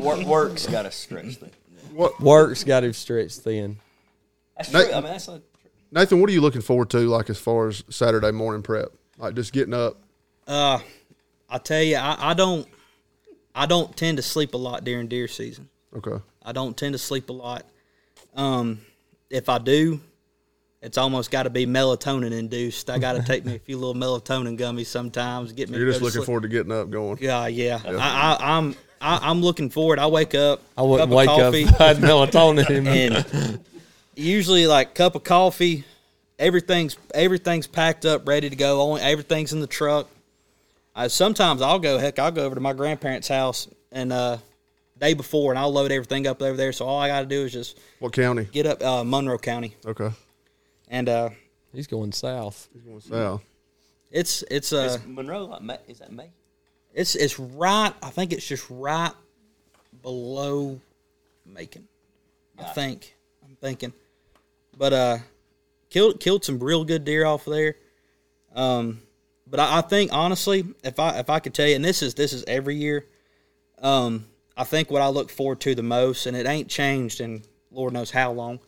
(laughs) Work, work's got to stretch thin. What work's got to stretch thin. That's Nate- true. I mean, that's a, Nathan, what are you looking forward to like as far as Saturday morning prep? Like just getting up. Uh, I tell you, I, I don't, I don't tend to sleep a lot during deer season. Okay. I don't tend to sleep a lot. Um, if I do, it's almost got to be melatonin induced. I got to take me a few little melatonin gummies sometimes. Get me. You're just go to looking sleep. forward to getting up going. Yeah, yeah. I, I, I'm, I, I'm looking forward. I wake up. I wouldn't cup wake coffee, up I had melatonin (laughs) in and usually like cup of coffee. Everything's everything's packed up, ready to go. Only everything's in the truck. I, sometimes I'll go heck, I'll go over to my grandparents' house and uh, day before, and I'll load everything up over there. So all I got to do is just What county? get up uh, Monroe County, Okay. and uh, He's going south. He's going south. it's it's uh is Monroe, like, Ma- is that May? it's it's right. I think it's just right below Macon. I think I'm thinking, but uh, killed killed some real good deer off of there. Um, but I, I think honestly, if I if I could tell you, and this is this is every year, um, I think what I look forward to the most, and it ain't changed in Lord knows how long.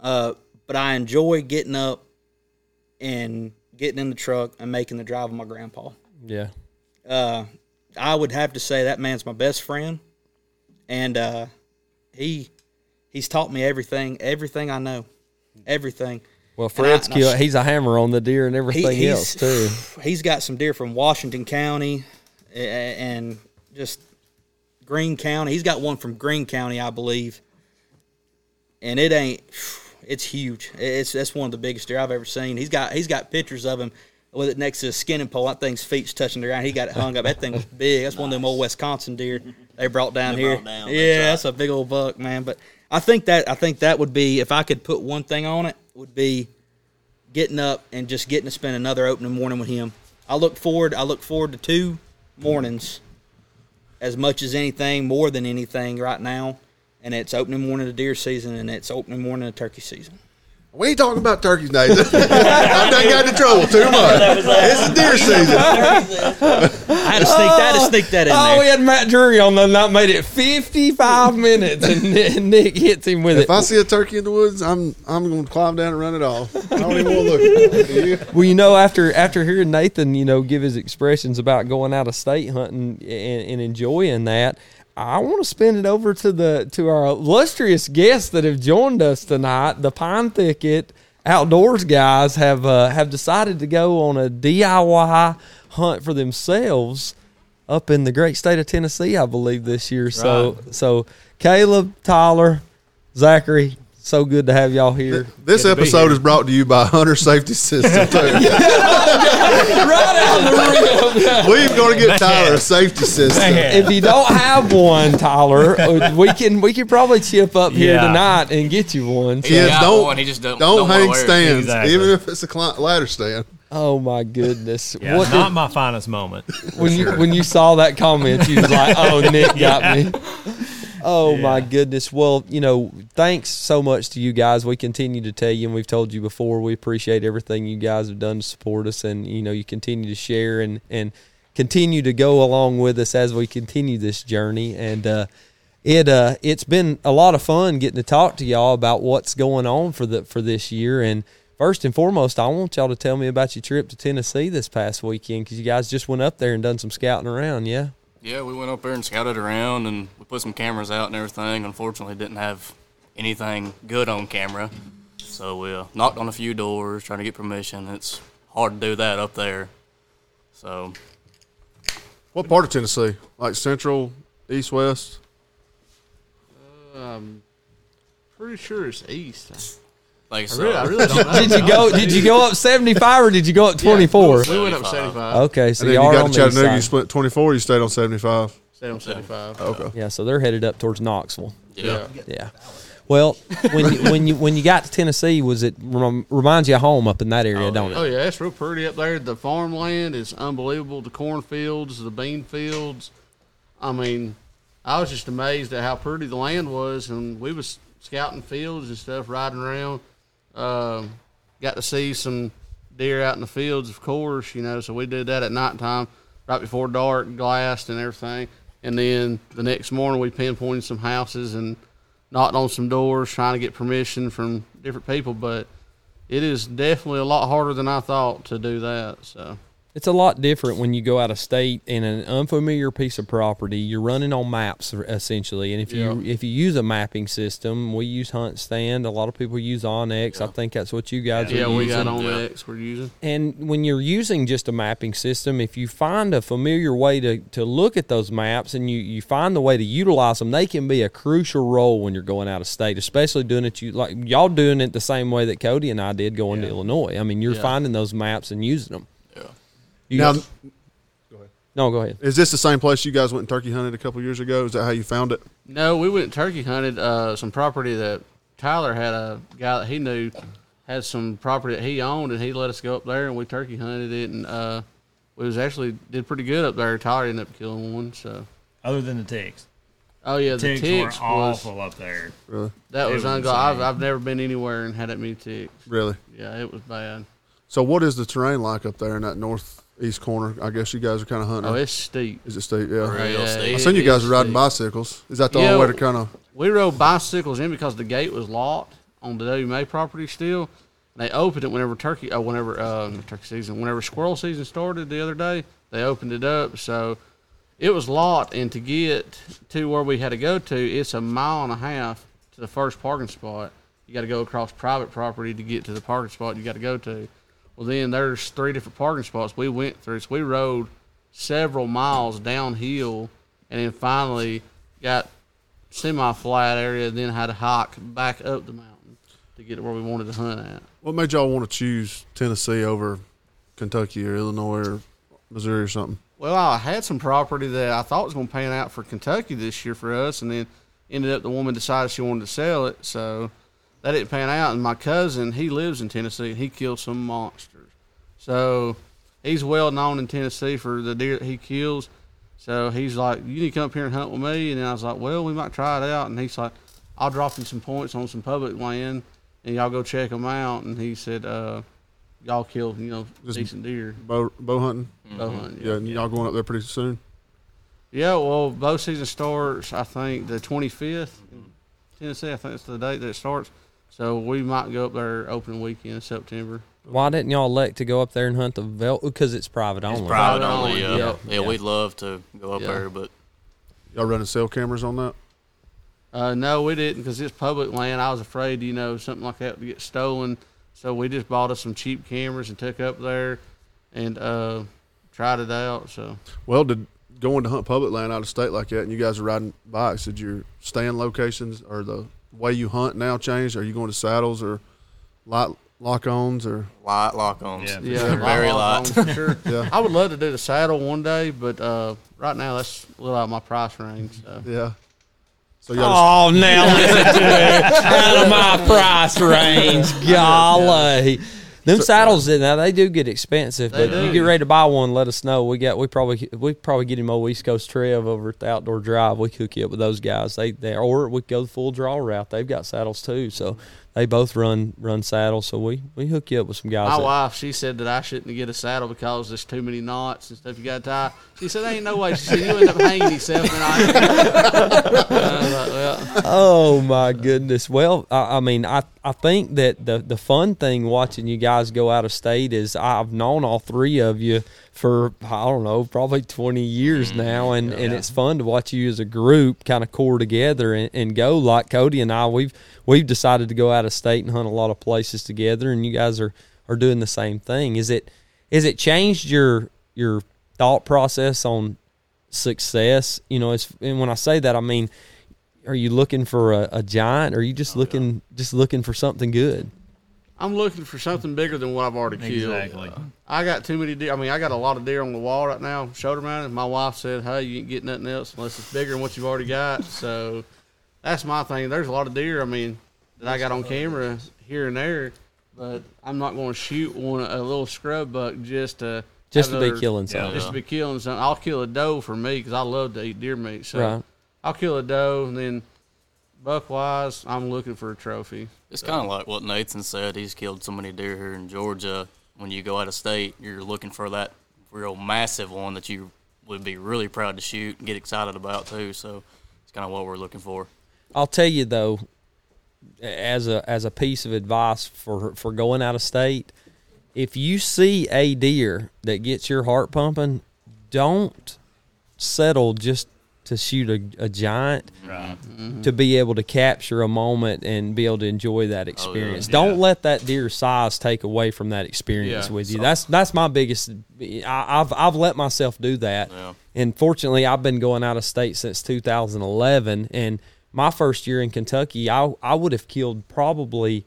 Uh, but I enjoy getting up and getting in the truck and making the drive with my grandpa Yeah. uh, I would have to say that man's my best friend, and uh, he he's taught me everything, everything I know, everything. Well, And I- Fred's and I He's a hammer on the deer and He- everything else too. (sighs) He's got some deer from Washington County a- a- and just Greene County. He's got one from Greene County, I believe, and it ain't. (sighs) It's huge. It's that's one of the biggest deer I've ever seen. He's got he's got pictures of him with it next to his skinning pole. That thing's feet's touching the ground. He got it hung up. That thing was big. That's one of them old Wisconsin deer they brought down They here. brought down, yeah, that's that's a big old buck, man. But I think that I think that would be if I could put one thing on it would be getting up and just getting to spend another opening morning with him. I look forward. I look forward to two mornings as much as anything, more than anything right now. And it's opening morning of deer season, and it's opening morning of turkey season. We ain't talking about turkeys, Nathan. (laughs) I've done got in trouble too (laughs) much. It's a deer season. I had to sneak that. I had to sneak that in Oh, we had Matt Drury on the night, made it 55 minutes, and (laughs) Nick, Nick hits him with If it. If I see a turkey in the woods, I'm I'm going to climb down and run it off. I don't even want to look at you? Well, you know, after after hearing Nathan, you know, give his expressions about going out of state hunting and, and enjoying that, I want to spin it over to the to our illustrious guests that have joined us tonight. The Pine Thicket Outdoors guys have uh, have decided to go on a DIY hunt for themselves up in the great state of Tennessee, I believe, this year. So so Caleb, Tyler, Zachary, so good to have y'all here. This episode is brought to you by Hunter Safety System. Too. (laughs) (laughs) (laughs) right out the rim. We're going to get Tyler a safety system. if you don't have one, Tyler, uh, we can we can probably chip up here Yeah. tonight and get you one. So- Kids, got don't one, he just don't- don't, don't hang wear stands, Exactly. even if it's a ladder stand. oh my goodness! Yeah, what not did- my finest moment. when you when you saw that comment, you was like, "Oh, Nick (laughs) got me." Oh my goodness! Well, you know, thanks so much to you guys. We continue to tell you, and we've told you before, we appreciate everything you guys have done to support us, and you know, you continue to share and and continue to go along with us as we continue this journey. And uh, it uh, it's been a lot of fun getting to talk to y'all about what's going on for the for this year. And first and foremost, I want y'all to tell me about your trip to Tennessee this past weekend because you guys just went up there and done some scouting around. Yeah. Yeah, we went up there and scouted around, and we put some cameras out and everything. Unfortunately, didn't have anything good on camera, so we uh, knocked on a few doors trying to get permission. It's hard to do that up there. So What part of Tennessee? Like central, east, west? Um, pretty sure it's east. Like I I really, I really don't know. (laughs) Did you go? Did you go up seventy five or did you go up twenty four? We went up 75. Okay, so And then y'all you are got on to the east Chattanooga, you side. split 24, you stayed on 75. Stay on seventy five. Okay. Yeah, so they're headed up towards Knoxville. Yeah. Yeah. Well, when you, when you when you got to Tennessee, was it rem- reminds you of home up in that area, oh, don't it? Oh yeah, it's real pretty up there. The farmland is unbelievable. The cornfields, the bean fields. I mean, I was just amazed at how pretty the land was, and we was scouting fields and stuff, riding around. Um, got to see some deer out in the fields, of course, you know. So we did that at nighttime, right before dark, glassed and everything. And then the next morning, we pinpointed some houses and knocked on some doors, trying to get permission from different people. But it is definitely a lot harder than I thought to do that. So It's a lot different when you go out of state in an unfamiliar piece of property. You're running on maps essentially, and if you if you use a mapping system, we use HuntStand. A lot of people use onX. I think that's what you guys yeah, are we using. got on Yeah. X we're using. And when you're using just a mapping system, if you find a familiar way to, to look at those maps and you, you find the way to utilize them, they can be a crucial role when you're going out of state, especially doing it you like y'all doing it the same way that Cody and I did going to Illinois. I mean, you're Yeah. finding those maps and using them. Yeah. You Now, no, go ahead. is this the same place you guys went and turkey hunted a couple years ago? Is that how you found it? No, we went and turkey hunted uh, some property that Tyler had a guy that he knew had some property that he owned, and he let us go up there and we turkey hunted it, and uh, we was actually did pretty good up there. Tyler ended up killing one. So, Other than the ticks, oh yeah, the ticks, ticks, were was awful up there. Really? that was was ungodly. I've. I've never been anywhere and had that many ticks. Really? Yeah, it was bad. So, what is the terrain like up there in that northeast corner? I guess you guys are kind of hunting. Oh, it's steep. is it steep? Yeah. Real Yeah, steep. I seen you guys is riding steep. bicycles. Is that the Yeah, only way to kind of? We rode bicycles in because the gate was locked on the WMA property still. They opened it whenever turkey, uh, whenever uh, turkey season, whenever squirrel season started the other day. They opened it up, so it was locked. And to get to where we had to go to, it's a mile and a half to the first parking spot. You got to go across private property to get to the parking spot you got to go to. Well, then there's three different parking spots we went through. So we rode several miles downhill, and then finally got semi-flat area, then had to hike back up the mountain to get to where we wanted to hunt at. What made y'all want to choose Tennessee over Kentucky or Illinois or Missouri or something? Well, I had some property that I thought was going to pan out for Kentucky this year for us, and then ended up the woman decided she wanted to sell it, so that didn't pan out. And my cousin, he lives in Tennessee, and he killed some monsters. So he's well known in Tennessee for the deer that he kills. So he's like, "You need to come up here and hunt with me." And I was like, "Well, we might try it out." And he's like, "I'll drop you some points on some public land, and y'all go check them out." And he said, uh, "Y'all kill, you know, Just- decent deer Bow, bow hunting? bow hunting." Yeah, and y'all going up there pretty soon? Yeah, well, bow season starts, I think, the 25th in Tennessee. I think that's the date that it starts. So we might go up there opening weekend in September. Why didn't y'all elect to go up there and hunt the veldt? Because it's private only. It's private Private only. only, Yeah. yeah. yeah, we'd love to go up Yeah. there, but Y'all running cell cameras on that? Uh, no, we didn't because it's public land. I was afraid, you know, something like that would get stolen. So we just bought us some cheap cameras and took up there and uh, tried it out. So Well, did going to hunt public land out of state like that, and you guys are riding bikes, did your stand locations or the way you hunt now change? Are you going to saddles or light lock-ons or? light lock ons. Yeah. yeah, very I'll- I'll- light. for sure. (laughs) Yeah. I would love to do the saddle one day, but uh, right now that's a little out of my price range. So. Yeah. So y'all Oh, now listen to it. Out of my price range. (laughs) Golly. Them saddles, now they do get expensive, They but you get ready to buy one, let us know. We got we probably we probably get him old East Coast Trev over at the Outdoor Drive. We hook you up with those guys. They they or we go the full draw route. They've got saddles too, so they both run run saddles. So we we hook you up with some guys. My that- wife, she said that I shouldn't get a saddle because there's too many knots and stuff you got to tie. She said, "Ain't no way." She said, "You end up hanging yourself." And I, (laughs) I well, oh my goodness. Well, I, I mean, I, I think that the the fun thing watching you guys go out of state is I've known all three of you for I don't know probably twenty years mm-hmm. now, and, oh, and it's fun to watch you as a group kind of core together and, and go like Cody and I. We've we've decided to go out of state and hunt a lot of places together, and you guys are are doing the same thing. Is it is it changed your your thought process on success? You know, it's and when I say that, I mean are you looking for a, a giant or are you just oh, looking just looking for something good I'm looking for something bigger than what I've already killed. Exactly. I got too many deer. I mean, I got a lot of deer on the wall right now, shoulder mounted. My wife said, "Hey, you ain't get nothing else unless it's bigger than what you've already got." (laughs) So that's my thing. There's a lot of deer. I mean, that I got on camera here and there, but I'm not going to shoot one a little scrub buck just to Just have to be killing something. just to be killing something. I'll kill a doe for me because I love to eat deer meat. So Right. I'll kill a doe, and then buck wise, I'm looking for a trophy. It's kind of like what Nathan said. He's killed so many deer here in Georgia. When you go out of state, you're looking for that real massive one that you would be really proud to shoot and get excited about too. So it's kind of what we're looking for. I'll tell you though, as a as a piece of advice for for going out of state, if you see a deer that gets your heart pumping, don't settle just to shoot a, a giant. Right. Mm-hmm. To be able to capture a moment and be able to enjoy that oh, experience, Yeah. don't let that deer size take away from that experience Yeah. with you. That's that's my biggest. I, I've I've let myself do that, Yeah. and fortunately, I've been going out of state since 2011. And my first year in Kentucky, I I would have killed probably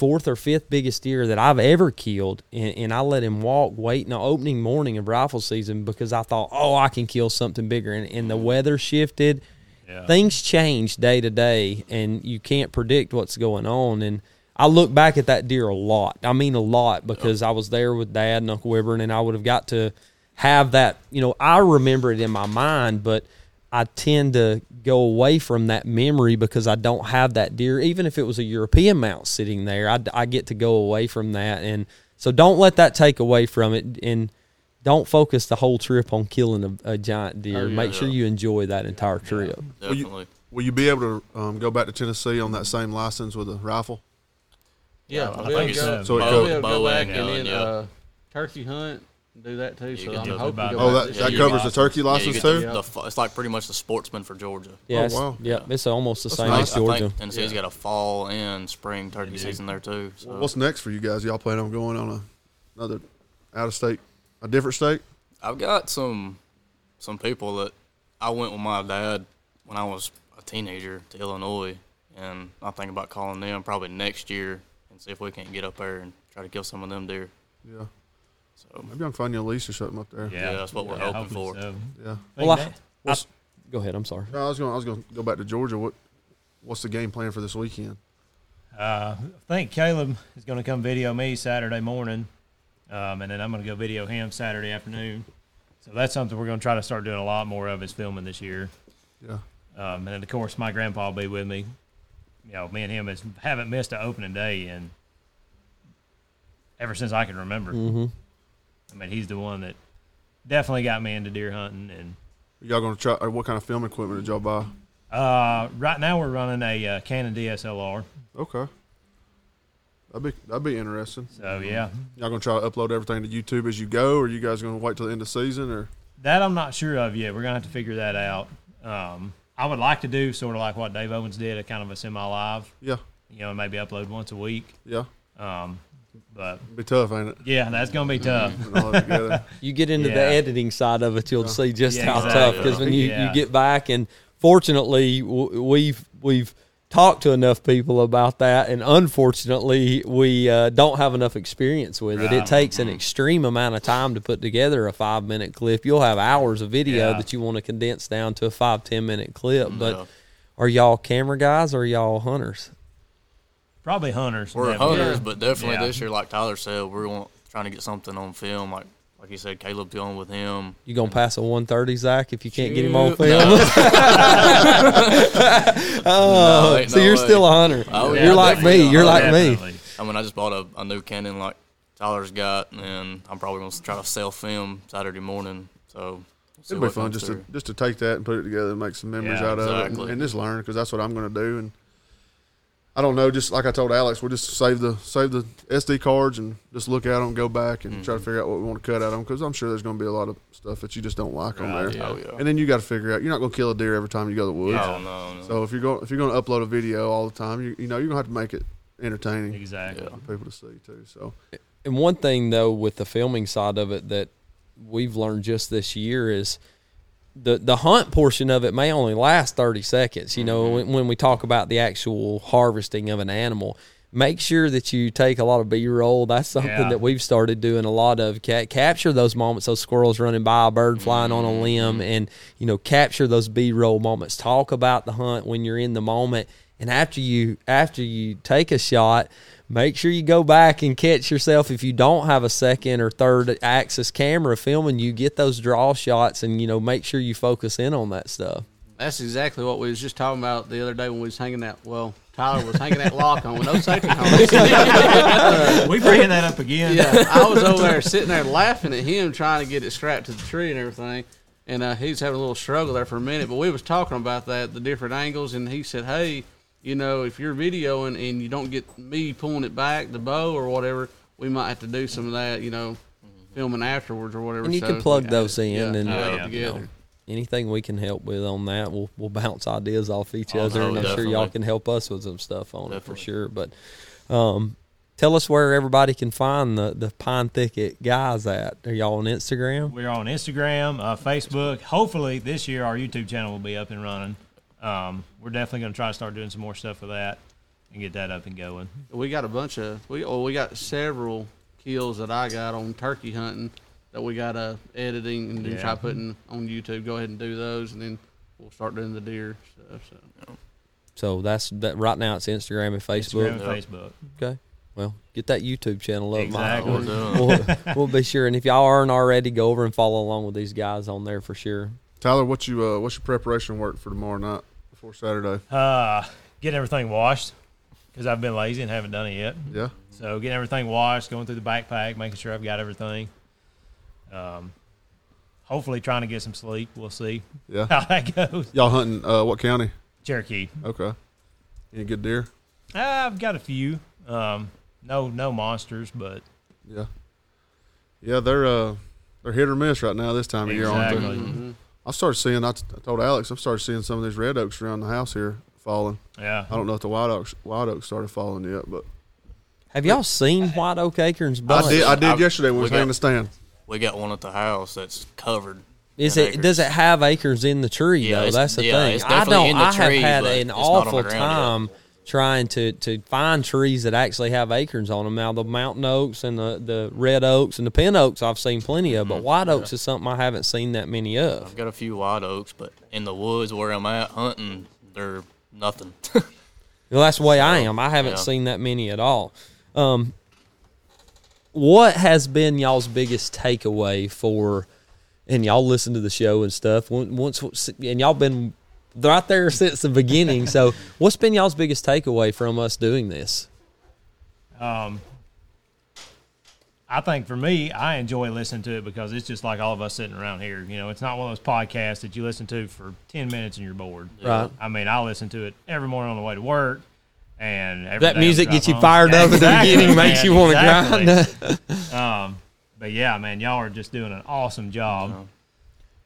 fourth or fifth biggest deer that I've ever killed, and, and I let him walk waiting on opening morning of rifle season because I thought, oh, I can kill something bigger, and, and the weather shifted. Yeah. Things change day to day, and you can't predict what's going on. And I look back at that deer a lot. I mean, a lot because I was there with Dad and Uncle Wyvern, and I would have got to have that. You know, I remember it in my mind, but I tend to go away from that memory because I don't have that deer. Even if it was a European mount sitting there, I, I get to go away from that. And so don't let that take away from it. And don't focus the whole trip on killing a, a giant deer. Oh, yeah. Make sure you enjoy that entire trip. Will you- Will you be able to um, go back to Tennessee on that same license with a rifle? Yeah, I I'll think be able to go, So it I'll goes- be able bow go back and and then yeah. uh, turkey hunt, do that too. You So can I'm do hoping to go Oh, back that, this that year. covers the turkey Yeah, you license get too. the, the, fu- it's like pretty much the sportsman for Georgia. Yeah, Oh, it's- wow. yeah, it's almost the same nice. as I Georgia. think Tennessee's got a fall and spring turkey season there too. So What's next for you guys? Y'all plan on going on a, another out of state, a different state? I've got some some people that I went with my dad when I was a teenager to Illinois, and I think about calling them probably next year and see if we can't get up there and try to kill some of them deer. Yeah, So maybe I can find you a lease or something up there. Yeah, Yeah, that's what we're hoping for. So. Yeah. Well, I- Think that- Go ahead. I'm sorry. no, I was going. I was going to go back to Georgia. What What's the game plan for this weekend? Uh, I think Caleb is going to come video me Saturday morning, um, and then I'm going to go video him Saturday afternoon. So that's something we're going to try to start doing a lot more of is filming this year. Yeah. Um, and then of course my grandpa will be with me. You know, me and him is, haven't missed an opening day in ever since I can remember. Mm-hmm. I mean, he's the one that definitely got me into deer hunting. And Y'all going to try? What kind of film equipment did y'all buy? uh, right now we're running a uh, Canon DSLR. Okay. That'd be that'd be interesting. So yeah, Y'all gonna try to upload everything to YouTube as you go, or you guys gonna wait till the end of season, or That I'm not sure of yet. We're gonna have to figure that out. Um, I would like to do sort of like what Dave Owens did, a kind of a semi-live. yeah, You know, maybe upload once a week. yeah, Um, but It'd be tough, ain't it? yeah, that's gonna be tough. Putting all that together. (laughs) You get into the editing side of it, you'll see just Yeah, how exactly. tough. Because when you, Yeah. you get back, and fortunately, we've we've talked to enough people about that, and unfortunately, we uh, don't have enough experience with it. It takes an extreme amount of time to put together a five minute clip. You'll have hours of video Yeah. that you want to condense down to a five ten minute clip. But Yeah. are y'all camera guys or are y'all hunters? Probably hunters. We're definitely. hunters, but definitely Yeah. this year, like Tyler said, we're want, trying to get something on film. Like like you said, Caleb going with him. You gonna pass a one thirty, Zach, if you can't get him on film? (laughs) No. oh, No, ain't so no you're way. still a hunter. Oh, you're like me. You're like me. I mean, I just bought a, a new Canon like Tyler's got, and I'm probably gonna try to sell film Saturday morning. So we'll It'd be fun comes just to just to take that and put it together and make some memories Yeah, out of it, and, and just learn because that's what I'm going to do. And I don't know, just like I told Alex, we'll just save the save the SD cards and just look at them, go back and Mm-hmm. try to figure out what we want to cut out of them because I'm sure there's going to be a lot of stuff that you just don't like on Right, there. Oh yeah. And then you got to figure out you're not going to kill a deer every time you go to the woods. Oh no, no. So if you're going if you're going to upload a video all the time, you you know you're going to have to make it entertaining Exactly. For people to see too. So And one thing though with the filming side of it that we've learned just this year is the the hunt portion of it may only last 30 seconds, you know, when, when we talk about the actual harvesting of an animal. make sure that you take a lot of b-roll that's something Yeah. that we've started doing a lot of Ca- capture those moments those squirrels running by a bird flying on a Mm-hmm. limb and you know capture those b-roll moments talk about the hunt when you're in the moment and after you after you take a shot make sure you go back and catch yourself if you don't have a second or third axis camera filming you get those draw shots and you know make sure you focus in on that stuff That's exactly what we was just talking about the other day when we was hanging that. Well, Tyler was hanging that lock on with no safety harness. (laughs) we bringing that up again. yeah, I was over there sitting there laughing at him trying to get it strapped to the tree and everything, and uh, he's having a little struggle there for a minute. But we was talking about that, the different angles, and he said, "Hey, you know, if you're videoing and you don't get me pulling it back, the bow or whatever, we might have to do some of that, you know, filming afterwards or whatever." and you So, can plug yeah, those in yeah, and yeah, Oh, yeah. together. anything we can help with on that, we'll we'll bounce ideas off each Oh, other, no, and I'm sure y'all can help us with some stuff on it for sure. But um, tell us where everybody can find the the Pine Thicket guys at. Are y'all on Instagram? We're on Instagram, uh, Facebook. Hopefully, this year our YouTube channel will be up and running. Um, we're definitely going to try to start doing some more stuff with that and get that up and going. We got a bunch of we oh we got several kills that I got on turkey hunting that we got uh editing and then Yeah. try putting on YouTube. Go ahead and do those, and then we'll start doing the deer stuff. So So that's that. Right now, it's Instagram and Facebook. Instagram and Facebook. Okay. Well, get that YouTube channel up, Exactly. Mike. We'll. We'll, we'll be sure. And if y'all aren't already, go over and follow along with these guys on there for sure. Tyler, what you uh, what's your preparation work for tomorrow night before Saturday? Uh, getting everything washed because I've been lazy and haven't done it yet. Yeah, So getting everything washed, going through the backpack, making sure I've got everything. Um, hopefully trying to get some sleep. We'll see yeah. how that goes. Y'all hunting uh, what county? Cherokee. Okay. Any good deer? Uh, I've got a few. Um, no, no monsters, but Yeah. Yeah, they're uh they're hit or miss right now this time of year. Aren't Exactly. they? mhm. I started seeing. I, t- I told Alex I've started seeing some of these red oaks around the house here falling. yeah. I don't know if the wild oaks wild oaks started falling yet, but Have y'all seen White Oak Acorns? I did. I did I've- yesterday when we we was got- hanging the stand. We got one at the house that's covered. Is it? acres. Does it have acres in the tree Yeah, though? That's the yeah, thing. it's I don't. in the I have tree, had an it's not on the awful ground yet. time trying to to find trees that actually have acorns on them. Now the mountain oaks and the the red oaks and the pin oaks I've seen plenty of, Mm-hmm. but white oaks is something I haven't seen that many of. I've got a few white oaks, but in the woods where I'm at hunting, they're nothing. (laughs) Well, that's the way I am. I haven't yeah. seen that many at all. Um, what has been y'all's biggest takeaway for? And y'all listen to the show and stuff. Once and y'all been right there since the beginning. So, (laughs) what's been y'all's biggest takeaway from us doing this? Um, I think for me, I enjoy listening to it because it's just like all of us sitting around here. You know, it's not one of those podcasts that you listen to for ten minutes and you're bored. Right. I mean, I listen to it every morning on the way to work, and every That music the drive gets you home. fired up at the Exactly, beginning, makes you want to exactly. grind. (laughs) Um, but yeah, man, y'all are just doing an awesome job.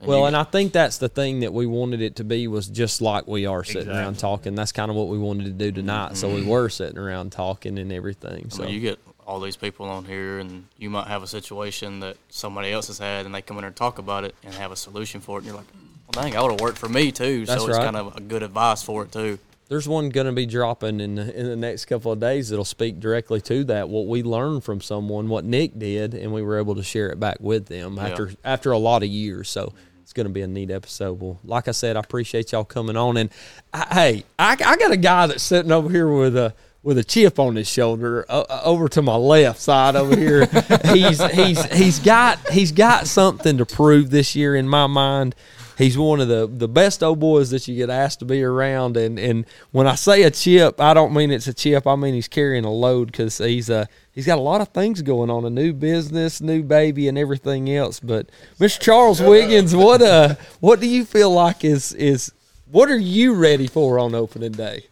Well, you- and I think that's the thing that we wanted it to be was just like we are sitting around talking. That's kind of what we wanted to do tonight. So we mm-hmm. were sitting around talking and everything. I So mean, you get all these people on here, and you might have a situation that somebody else has had, and they come in and talk about it and have a solution for it, and you're like, well, dang, that would have worked for me too. That's so it's right. kind of a good advice for it too. there's one going to be dropping in the, in the next couple of days that'll speak directly to that. What we learned from someone, what Nick did, and we were able to share it back with them Yeah. after after a lot of years. So it's going to be a neat episode. Well, like I said, I appreciate y'all coming on. And I, hey, I, I got a guy that's sitting over here with a with a chip on his shoulder uh, uh, over to my left side over here. (laughs) he's he's he's got he's got something to prove this year in my mind. He's one of the, the best old boys that you get asked to be around, and, and when I say a chip, I don't mean it's a chip. I mean he's carrying a load because he's uh he's got a lot of things going on, a new business, new baby, and everything else. But Mr. Charles Wiggins, what uh what do you feel like is is what are you ready for on opening day?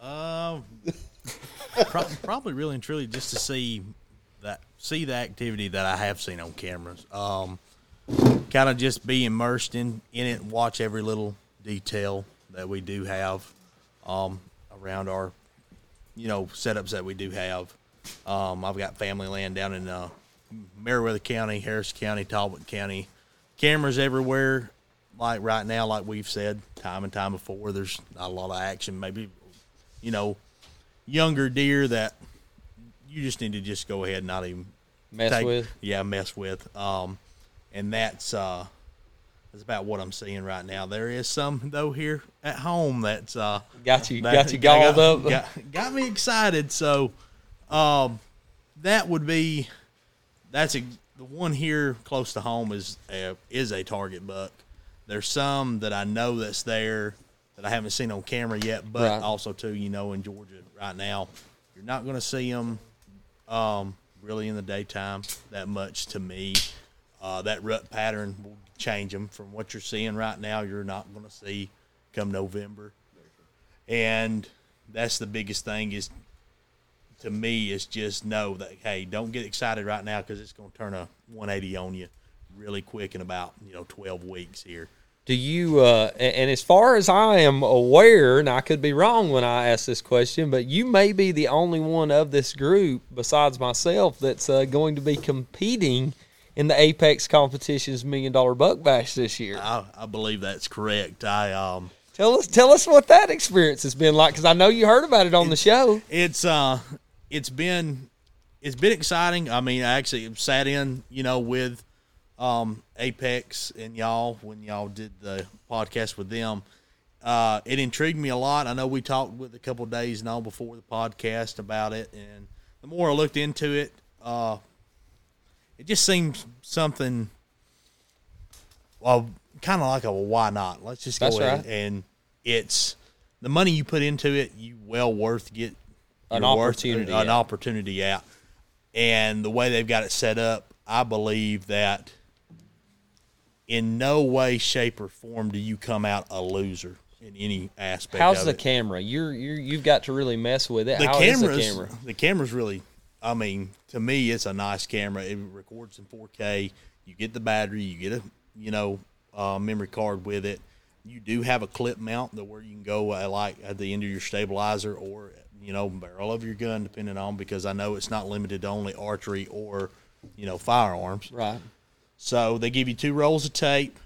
Um, pro- probably really and truly just to see that see the activity that I have seen on cameras. Um, kind of just be immersed in in it and watch every little detail that we do have um, around our you know setups that we do have. Um, I've got family land down in uh, Meriwether County, Harris County, Talbot County. Cameras everywhere. Like right now, like we've said time and time before, there's not a lot of action. Maybe, you know, younger deer that you just need to just go ahead and not even Mess take- with. Yeah, mess with. Um, and that's uh, that's about what I'm seeing right now. There is some though here at home that's uh, Got you, that- got you got- galled up. Got, got me excited. So, um, that would be that's a the one here close to home is a, is a target buck. There's some that I know that's there that I haven't seen on camera yet, but Right. also too, you know, in Georgia right now, you're not going to see them um, really in the daytime that much. To me, uh, that rut pattern will change them from what you're seeing right now. You're not going to see come November, and that's the biggest thing is to me is just know that hey, don't get excited right now because it's going to turn a 180 on you really quick in about you know 12 weeks here. Do you, uh, and as far as I am aware, and I could be wrong when I ask this question, but you may be the only one of this group, besides myself, that's uh, going to be competing in the Apex Competitions Million Dollar Buck Bash this year. I, I believe that's correct. I um, Tell us, tell us what that experience has been like, because I know you heard about it on the show. it's uh, it's been it's been exciting. I mean, I actually sat in, you know, with um, Apex and y'all when y'all did the podcast with them. Uh, it intrigued me a lot. I know we talked with a couple of days now before the podcast about it, and the more I looked into it, uh, it just seems something. Well, kind of like a why not? Let's just go That's ahead right. and it's the money you put into it. You well worth get An you're worth opportunity an opportunity out, and the way they've got it set up, I believe that in no way, shape, or form do you come out a loser in any aspect. How's of the it. camera? You're you you've got to really mess with it. the How is cameras? the camera? the camera's really. I mean, to me, it's a nice camera. It records in 4K. You get the battery. You get a you know uh, memory card with it. You do have a clip mount that where you can go uh, like at the end of your stabilizer or you know barrel of your gun, depending on because I know it's not limited to only archery or you know firearms. Right. So they give you two rolls of tape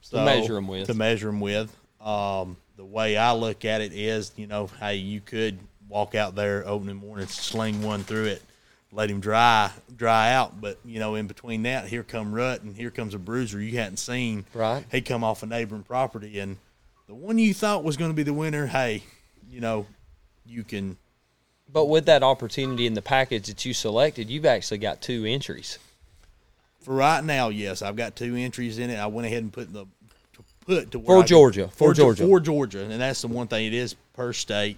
so- measure 'em with. To measure them with. Um, the way I look at it is, you know, hey, you could walk out there opening morning, sling one through it, let him dry dry out. But you know, in between that, here come rut and here comes a bruiser you hadn't seen. Right. He come off a neighboring property, and the one you thought was going to be the winner, hey, you know, you can But with that opportunity in the package that you selected, you've actually got two entries. For right now, yes, I've got two entries in it. I went ahead and put the put to For could- Georgia, for Ge- Georgia. for Georgia, and that's the one thing. It is per state.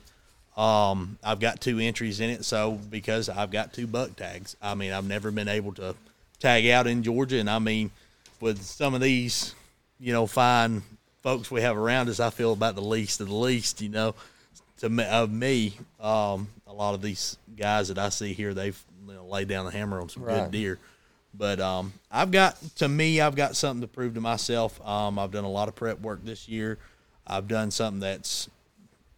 Um, I've got two entries in it, so because I've got two buck tags. I mean, I've never been able to tag out in Georgia, and I mean, with some of these, you know, fine folks we have around us, I feel about the least of the least. You know, to me, of me, um, a lot of these guys that I see here, they've you know, laid down the hammer on some Right. good deer. But um, I've got to me, I've got something to prove to myself. Um, I've done a lot of prep work this year. I've done something that's,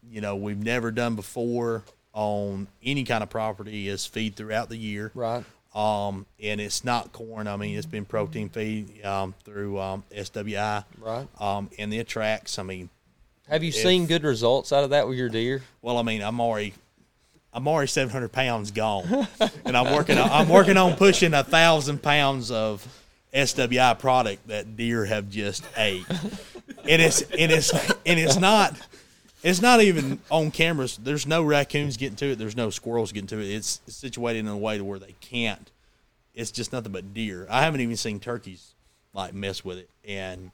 you know, we've never done before on any kind of property is feed throughout the year. Right. Um, and it's not corn. I mean, it's been protein feed um, through um, SWI. Right. Um, and the attracts. I mean, Have you If- seen good results out of that with your deer? well, I mean, I'm already, I'm already 700 pounds gone, and I'm working. On, I'm working on pushing a thousand pounds of SWI product that deer have just ate, and it's and it's and it's not. It's not even on cameras. There's no raccoons getting to it. There's no squirrels getting to it. It's situated in a way to where they can't. It's just nothing but deer. I haven't even seen turkeys like mess with it, and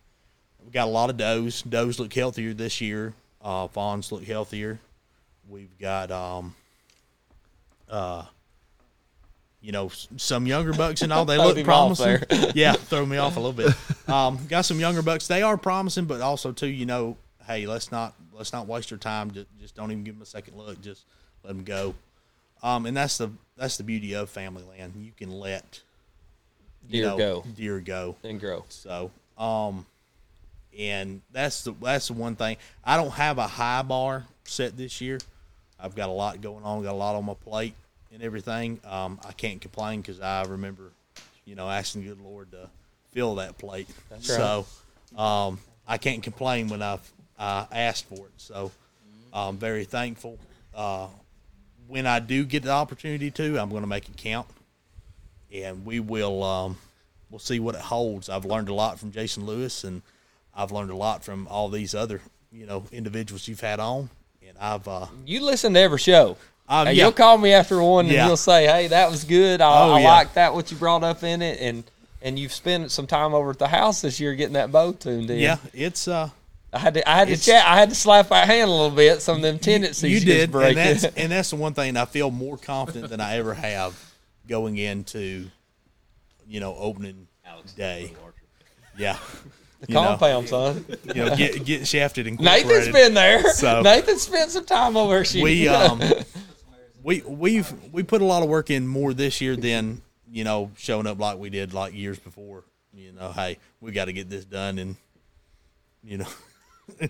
we got a lot of does. Does look healthier this year. Uh, fawns look healthier. We've got um, uh, you know, some younger bucks and all. They (laughs) look promising. (laughs) yeah, throw me off a little bit. Um, got some younger bucks. They are promising, but also too, you know, hey, let's not let's not waste your time. Just, just don't even give them a second look. Just let them go. Um, and that's the that's the beauty of family land. You can let you Deer know, go deer go. and grow. So, um, and that's the that's the one thing. I don't have a high bar set this year. I've got a lot going on, got a lot on my plate and everything. Um, I can't complain because I remember, you know, asking the good Lord to fill that plate. That's so, um, I can't complain when I've uh, asked for it. So, I'm very thankful. Uh, when I do get the opportunity to, I'm going to make it count, and we will um, we'll see what it holds. I've learned a lot from Jason Lewis, and I've learned a lot from all these other you know individuals you've had on, and I've uh, You listen to every show. And yeah. You'll call me after one, and Yeah. you'll say, "Hey, that was good. I, Oh, I yeah. like that what you brought up in it." And and you've spent some time over at the house this year getting that bow tuned in. yeah, it's uh, I had to I had to chat. I had to slap my hand a little bit. Some of them tendencies you just did, and breaking. that's and that's (laughs) the one thing I feel more confident than I ever have going into, you know, opening day. Yeah, (laughs) you know, compound, son. you know, get get shafted and Nathan's been there. So- Nathan spent some time over here. we um (laughs) we we've we put a lot of work in more this year than you know showing up like we did like years before. You know, hey, we got to get this done, and you know, (laughs)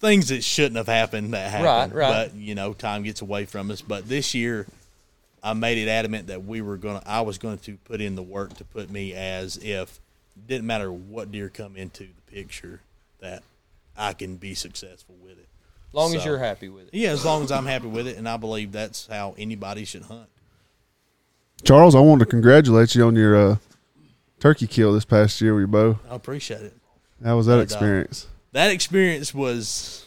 things that shouldn't have happened that happened. Right, right. But you know, time gets away from us. But this year, I made it adamant that we were gonna. I was going to put in the work to put me as if didn't matter what deer come into the picture that I can be successful with it. as long as you're happy with it. Yeah, as long as I'm happy with it, and I believe that's how anybody should hunt. Charles, I wanted to congratulate you on your uh, turkey kill this past year with your bow. I appreciate it. How was that But, uh, experience? That experience was,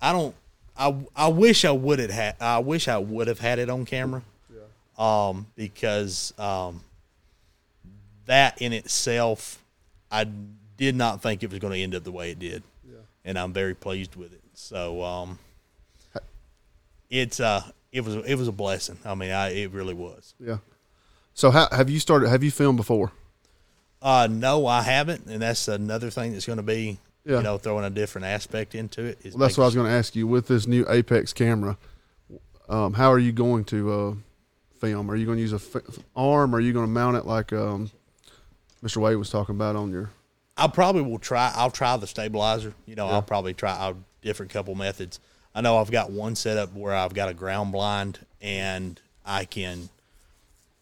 I don't, I, I wish I would have had, I wish I would have had it on camera, Yeah. um, because um, that in itself, I did not think it was going to end up the way it did, and I'm very pleased with it. So, um, it's uh, it was it was a blessing. I mean, I it really was. yeah. So how have you started? Have you filmed before? Uh, no, I haven't, and that's another thing that's going to be, Yeah. you know, throwing a different aspect into it. Well, that's what I was going to ask you. With this new Apex camera, um, how are you going to uh, film? Are you going to use a f- arm? Or are you going to mount it like um, Mr. Wade was talking about on your? I probably will try. I'll try the stabilizer. You know, Yeah. I'll probably try a different couple methods. I know I've got one setup where I've got a ground blind and I can.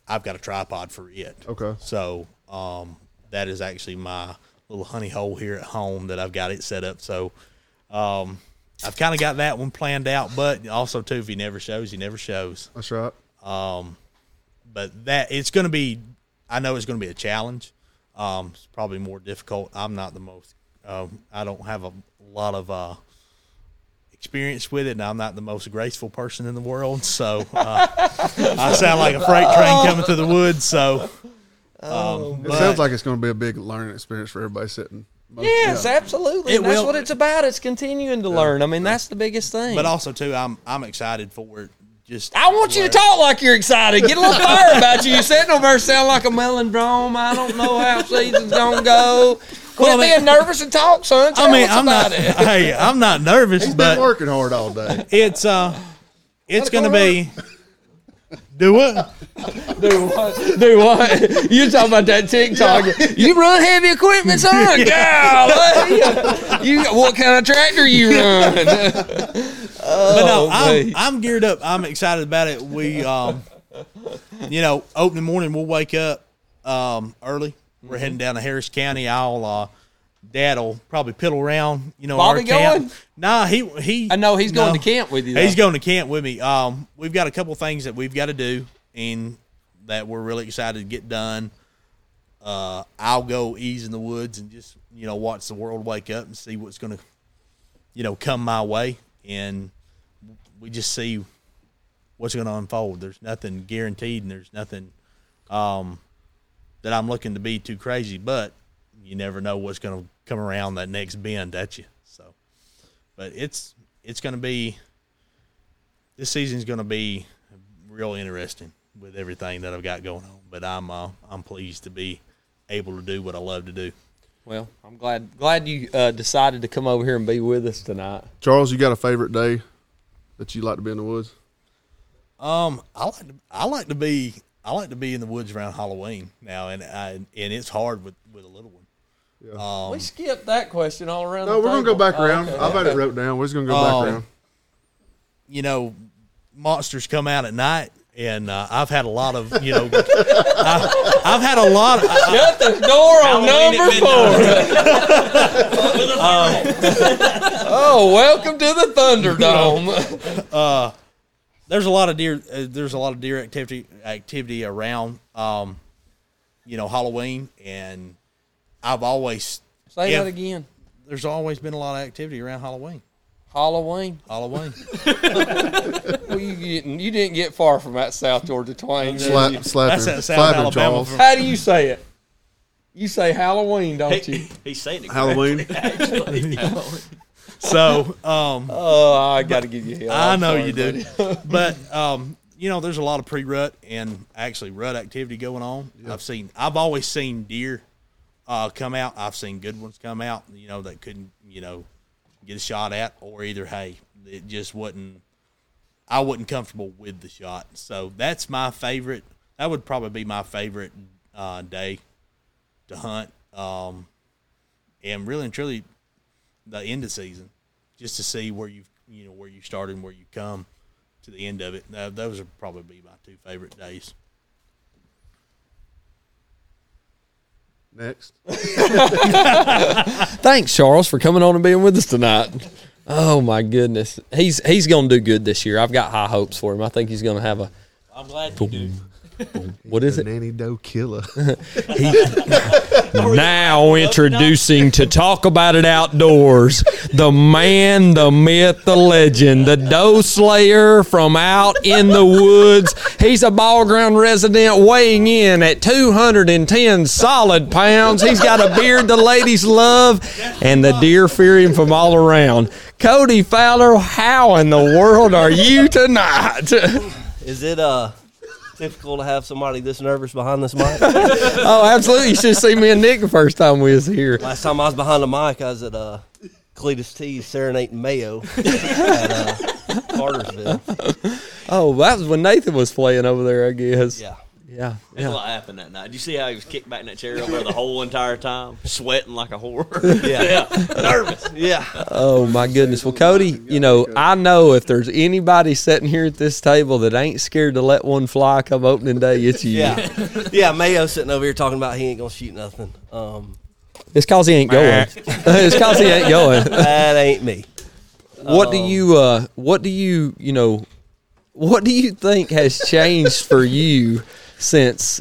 I've got a tripod for it. Okay. So um, that is actually my little honey hole here at home that I've got it set up. So um, I've kind of got that one planned out. But also too, if he never shows, he never shows. That's right. but that it's going to be i know it's going to be a challenge um it's probably more difficult i'm not the most um i don't have a lot of uh experience with it and i'm not the most graceful person in the world so uh, (laughs) i sound like a freight train coming through the woods so um, It but- sounds like it's going to be a big learning experience for everybody sitting. Most- Yes, yeah. absolutely. It And that's will- what it's about. It's continuing to learn. I mean, that's the biggest thing. but also too i'm i'm excited for it just I want you to talk like you're excited. Get a little fire about you. You're sitting over there sound like a melon melondrome. I don't know how season's gonna go. Quit Well, I mean- being nervous and talk, son. Tell I mean, I'm not it. hey i'm not nervous He's but been working hard all day. it's uh it's gonna be do what Do what? Do what? You talking about that TikTok? You run heavy equipment, son? (laughs) Golly. You what kind of tractor you run? (laughs) but Oh, no, I'm. I'm geared up. I'm excited about it. We, um, you know, opening morning, we'll wake up um, early. Mm-hmm. We're heading down to Harris County. I'll, uh, Dad'll probably piddle around. You know, Bobby our camp. going? Nah, he he. I know he's going no. to camp with you. He's going to camp with me. Um, we've got a couple things that we've got to do, and that we're really excited to get done. Uh, I'll go ease in the woods and just you know watch the world wake up and see what's going to, you know, come my way, and we just see what's going to unfold. There's nothing guaranteed, and there's nothing um, that I'm looking to be too crazy, but you never know what's going to come around that next bend at you. So, but it's it's going to be this season's going to be real interesting with everything that I've got going on. But I'm uh, I'm pleased to be able to do what I love to do. Well, I'm glad glad you uh, decided to come over here and be with us tonight. Charles, you got a favorite day that you like to be in the woods? Um, I like to I like to be I like to be in the woods around Halloween now, and I, and it's hard with with a little one. Um, we skipped that question all around. No, the we're gonna go table. back Oh, around. okay. I've had it wrote down. We're just gonna go Um, back around. you know, monsters come out at night, and uh, I've had a lot of you know, I, I've had a lot. Of, I, Shut the door on number four. (laughs) oh, welcome to the Thunderdome. (laughs) there's a lot of deer. Uh, there's a lot of deer activity activity around, um, you know, Halloween, and I've always Say Yeah. that again. there's always been a lot of activity around Halloween. Halloween. Halloween. (laughs) Well, you getting, you didn't get far from that South Georgia twang. did you? Slap, slap That's him, at South slap him, Alabama Charles. from- How do you say it? You say Halloween, don't you? He's saying it. Halloween. correctly, Actually. (laughs) so, um, Oh, I got to give you hell. I I'm know sorry, you do, (laughs) but um, you know, there's a lot of pre-rut and actually rut activity going on. I've seen, I've always seen deer uh, come out. I've seen good ones come out. You know, that couldn't, you know, get a shot at, or either hey, it just wasn't. I wasn't comfortable with the shot, so that's my favorite. That would probably be my favorite uh, day to hunt. Um, and really and truly, the end of season, just to see where you've you know where you started and where you come to the end of it. Uh, those would probably be my two favorite days. Next. (laughs) Thanks, Charles, for coming on and being with us tonight. Oh my goodness, he's he's going to do good this year. I've got high hopes for him. I think he's going to have a. I'm glad you do. (laughs) What is The it? nanny doe killer. (laughs) (laughs) Now introducing to talk about it outdoors, the man, the myth, the legend, the doe slayer from out in the woods. He's a Ball Ground resident weighing in at 210 solid pounds. He's got a beard the ladies love, and the deer fear him from all around. Cody Fowler, how in the world are you tonight? Is it uh typical to have somebody this nervous behind this mic? (laughs) oh, absolutely. You should see me and Nick the first time we was here. Last time I was behind the mic, I was at uh, Cletus T's serenading Mayo (laughs) at uh, Cartersville. (laughs) Oh, that was when Nathan was playing over there, I guess. Yeah. Yeah. That's yeah. what happened that night. Did you see how he was kicked back in that chair over there the whole entire time, sweating like a whore? (laughs) Yeah. yeah, nervous. Yeah. Oh my goodness. Well, Cody, you know, I know if there's anybody sitting here at this table that ain't scared to let one fly come opening day, it's you. Yeah. (laughs) Yeah, Mayo sitting over here talking about he ain't going to shoot nothing. Um, It's cause he ain't going. (laughs) it's cause he ain't going. that ain't me. What do you uh what do you, you know, what do you think has changed for you since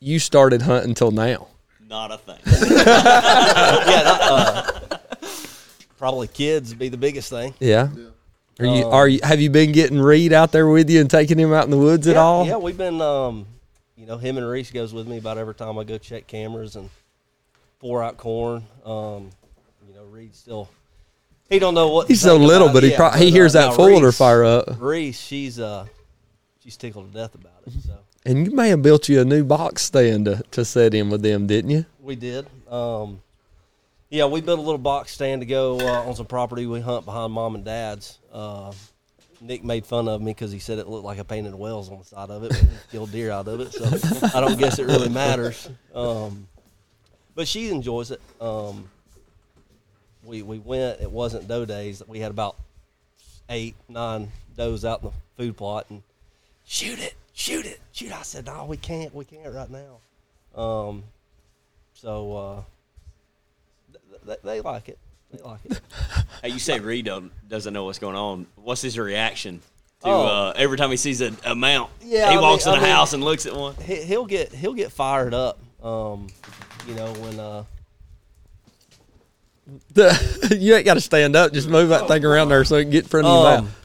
you started hunting till now? Not a thing. (laughs) Yeah, not, uh, probably kids would be the biggest thing. Yeah. Are you are you have you been getting Reed out there with you and taking him out in the woods at all? Yeah, we've been, um, you know, him and Reese goes with me about every time I go check cameras and pour out corn. Um, you know, Reed still, he don't know what. He's so little, but it he yet, pro- he but, hears uh, that now folder Reese- fire up. Reese, she's uh, she's tickled to death about it. So And you may have built you a new box stand to, to set in with them, didn't you? we did. Um, yeah, we built a little box stand to go uh, on some property we hunt behind mom and dad's. Uh, Nick made fun of me because he said it looked like I painted wells on the side of it, but killed deer out of it. So I don't guess it really matters. Um, but she enjoys it. Um, we we went. It wasn't doe days. We had about eight, nine does out in the food plot, and shoot it, shoot it, shoot. I said, no, we can't, we can't right now. Um, so uh, th- th- they like it. They like it. (laughs) Hey, you say Reed don't, doesn't know what's going on. What's his reaction to Oh. uh, every time he sees a, a mount? Yeah, he I walks mean- in I the mean- house and looks at one. he, he'll get he'll get fired up. Um, you know when uh, (laughs) you ain't got to stand up. Just move that thing around there so it can get in front of your um, mouth.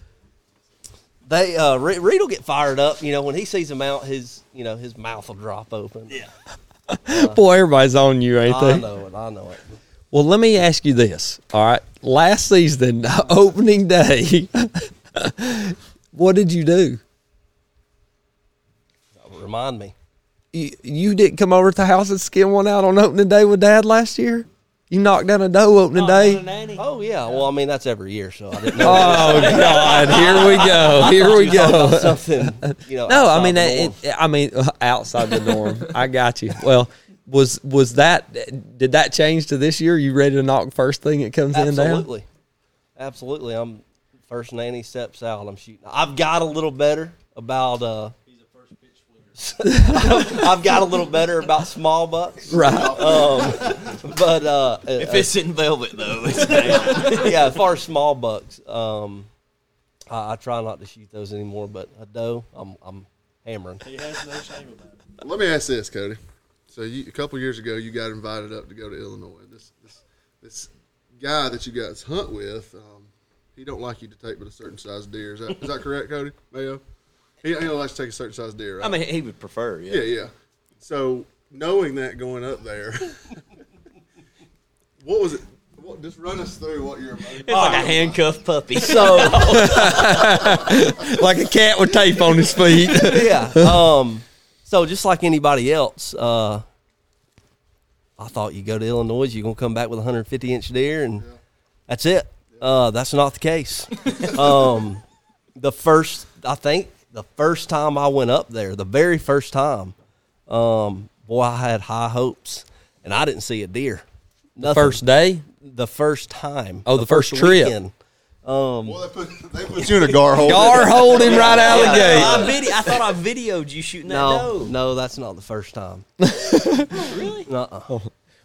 They uh, Re- Reed will get fired up. You know when he sees a out, his you know his mouth will drop open. Yeah. (laughs) Boy, everybody's on you, ain't I they? I know it. I know it. Well, let me ask you this. All right. Last season, (laughs) opening day, (laughs) what did you do? Remind me. You, you didn't come over to the house and skin one out on opening day with Dad last year? You knocked down a doe opening day? Oh yeah. Well, I mean that's every year, so I didn't (laughs) know. Oh, God. Here we go. (laughs) Here we go. something. You know. (laughs) No, I mean, it, it- I mean, uh, outside the norm. I got you. Well, was was that? Did that change to this year? You ready to knock first thing that comes in? Absolutely. Absolutely. I'm first nanny steps out. I'm shooting. I've got a little better about uh (laughs) I've got a little better about small bucks. Right. Um but uh If it's in velvet, though, it's (laughs) yeah, as far as small bucks, um I, I try not to shoot those anymore, but a doe, I'm I'm hammering. He has no shame about it. Let me ask this, Cody. So you, a couple years ago, you got invited up to go to Illinois. This this this guy that you guys hunt with, um, he don't like you to take but a certain size deer. Is that is that correct, Cody Mayo? He, he don't to take a certain size deer, right? I mean, he would prefer. Yeah. yeah, yeah. So knowing that going up there, (laughs) what was it? What, just run us through what you're. It's like a handcuffed puppy. (laughs) So (laughs) like a cat with tape on his feet. yeah. Um. So just like anybody else, uh, I thought you go to Illinois, you're gonna come back with a 150 inch deer, and that's it. Uh, that's not the case. um, the first, I think, the first time I went up there, the very first time, um, boy, I had high hopes, and I didn't see a deer. Nothing. First day. the first time. Oh, the first trip. weekend. Um, Well, they put they put you in a gar hole. Gar hold him right out of the gate. I, video, I thought I videoed you shooting that no, doe. no, that's not the first time. (laughs) Really? Uh-uh.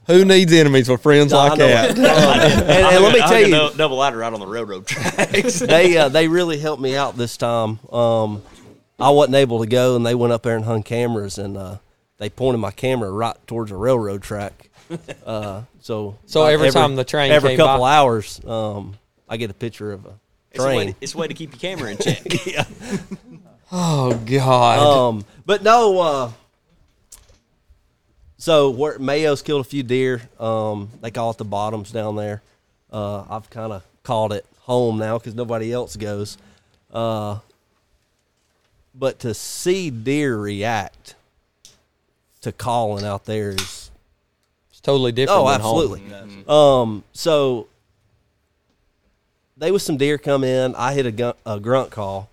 Who needs enemies with friends No, like that? (laughs) Um, and, and let me tell you, double ladder out on the railroad tracks. they uh, they really helped me out this time. Um, I wasn't able to go, and they went up there and hung cameras, and uh, they pointed my camera right towards a railroad track. (laughs) Uh, so So about every time the train every came couple by- hours, um, I get a picture of a It's a, way train. to, it's a way to keep your camera in check. (laughs) (laughs) Oh God. Um, but no. Uh, so where Mayo's killed a few deer. Um, they call it the bottoms down there. Uh, I've kind of called it home now because nobody else goes. Uh, but to see deer react to calling out there is it's totally different. oh than home. absolutely. Um, so they was some deer come in. I hit a, gun, a grunt call,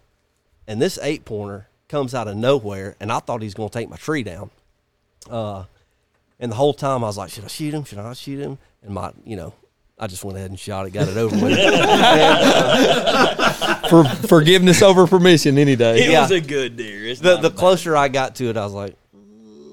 and this eight pointer comes out of nowhere, and I thought he's going to take my tree down. Uh, and the whole time I was like, should I shoot him? Should I shoot him? And my, you know, I just went ahead and shot it, got it over with. (laughs) For forgiveness over permission any day. It Yeah. was a good deer. It's the not the a bad- closer I got to it, I was like,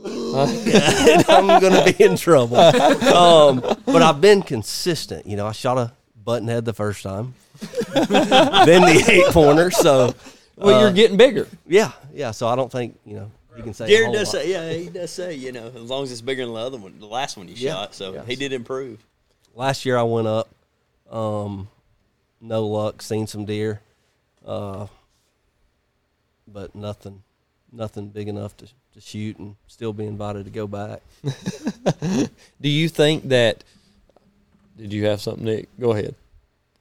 (laughs) I'm going to be in trouble. Um, but I've been consistent. You know, I shot a button head the first time, (laughs) then the eight pointer. So, Well, uh, you're getting bigger. yeah, yeah. So I don't think you know you can say. a Jared whole does lot. say, yeah, he does say, you know, as long as it's bigger than the other one, the last one you Yeah. shot. So Yes. he did improve. Last year I went up, um, no luck. Seen some deer, uh, but nothing, nothing big enough to to shoot, and still be invited to go back. (laughs) Do you think that? Did you have something, Nick? Go ahead.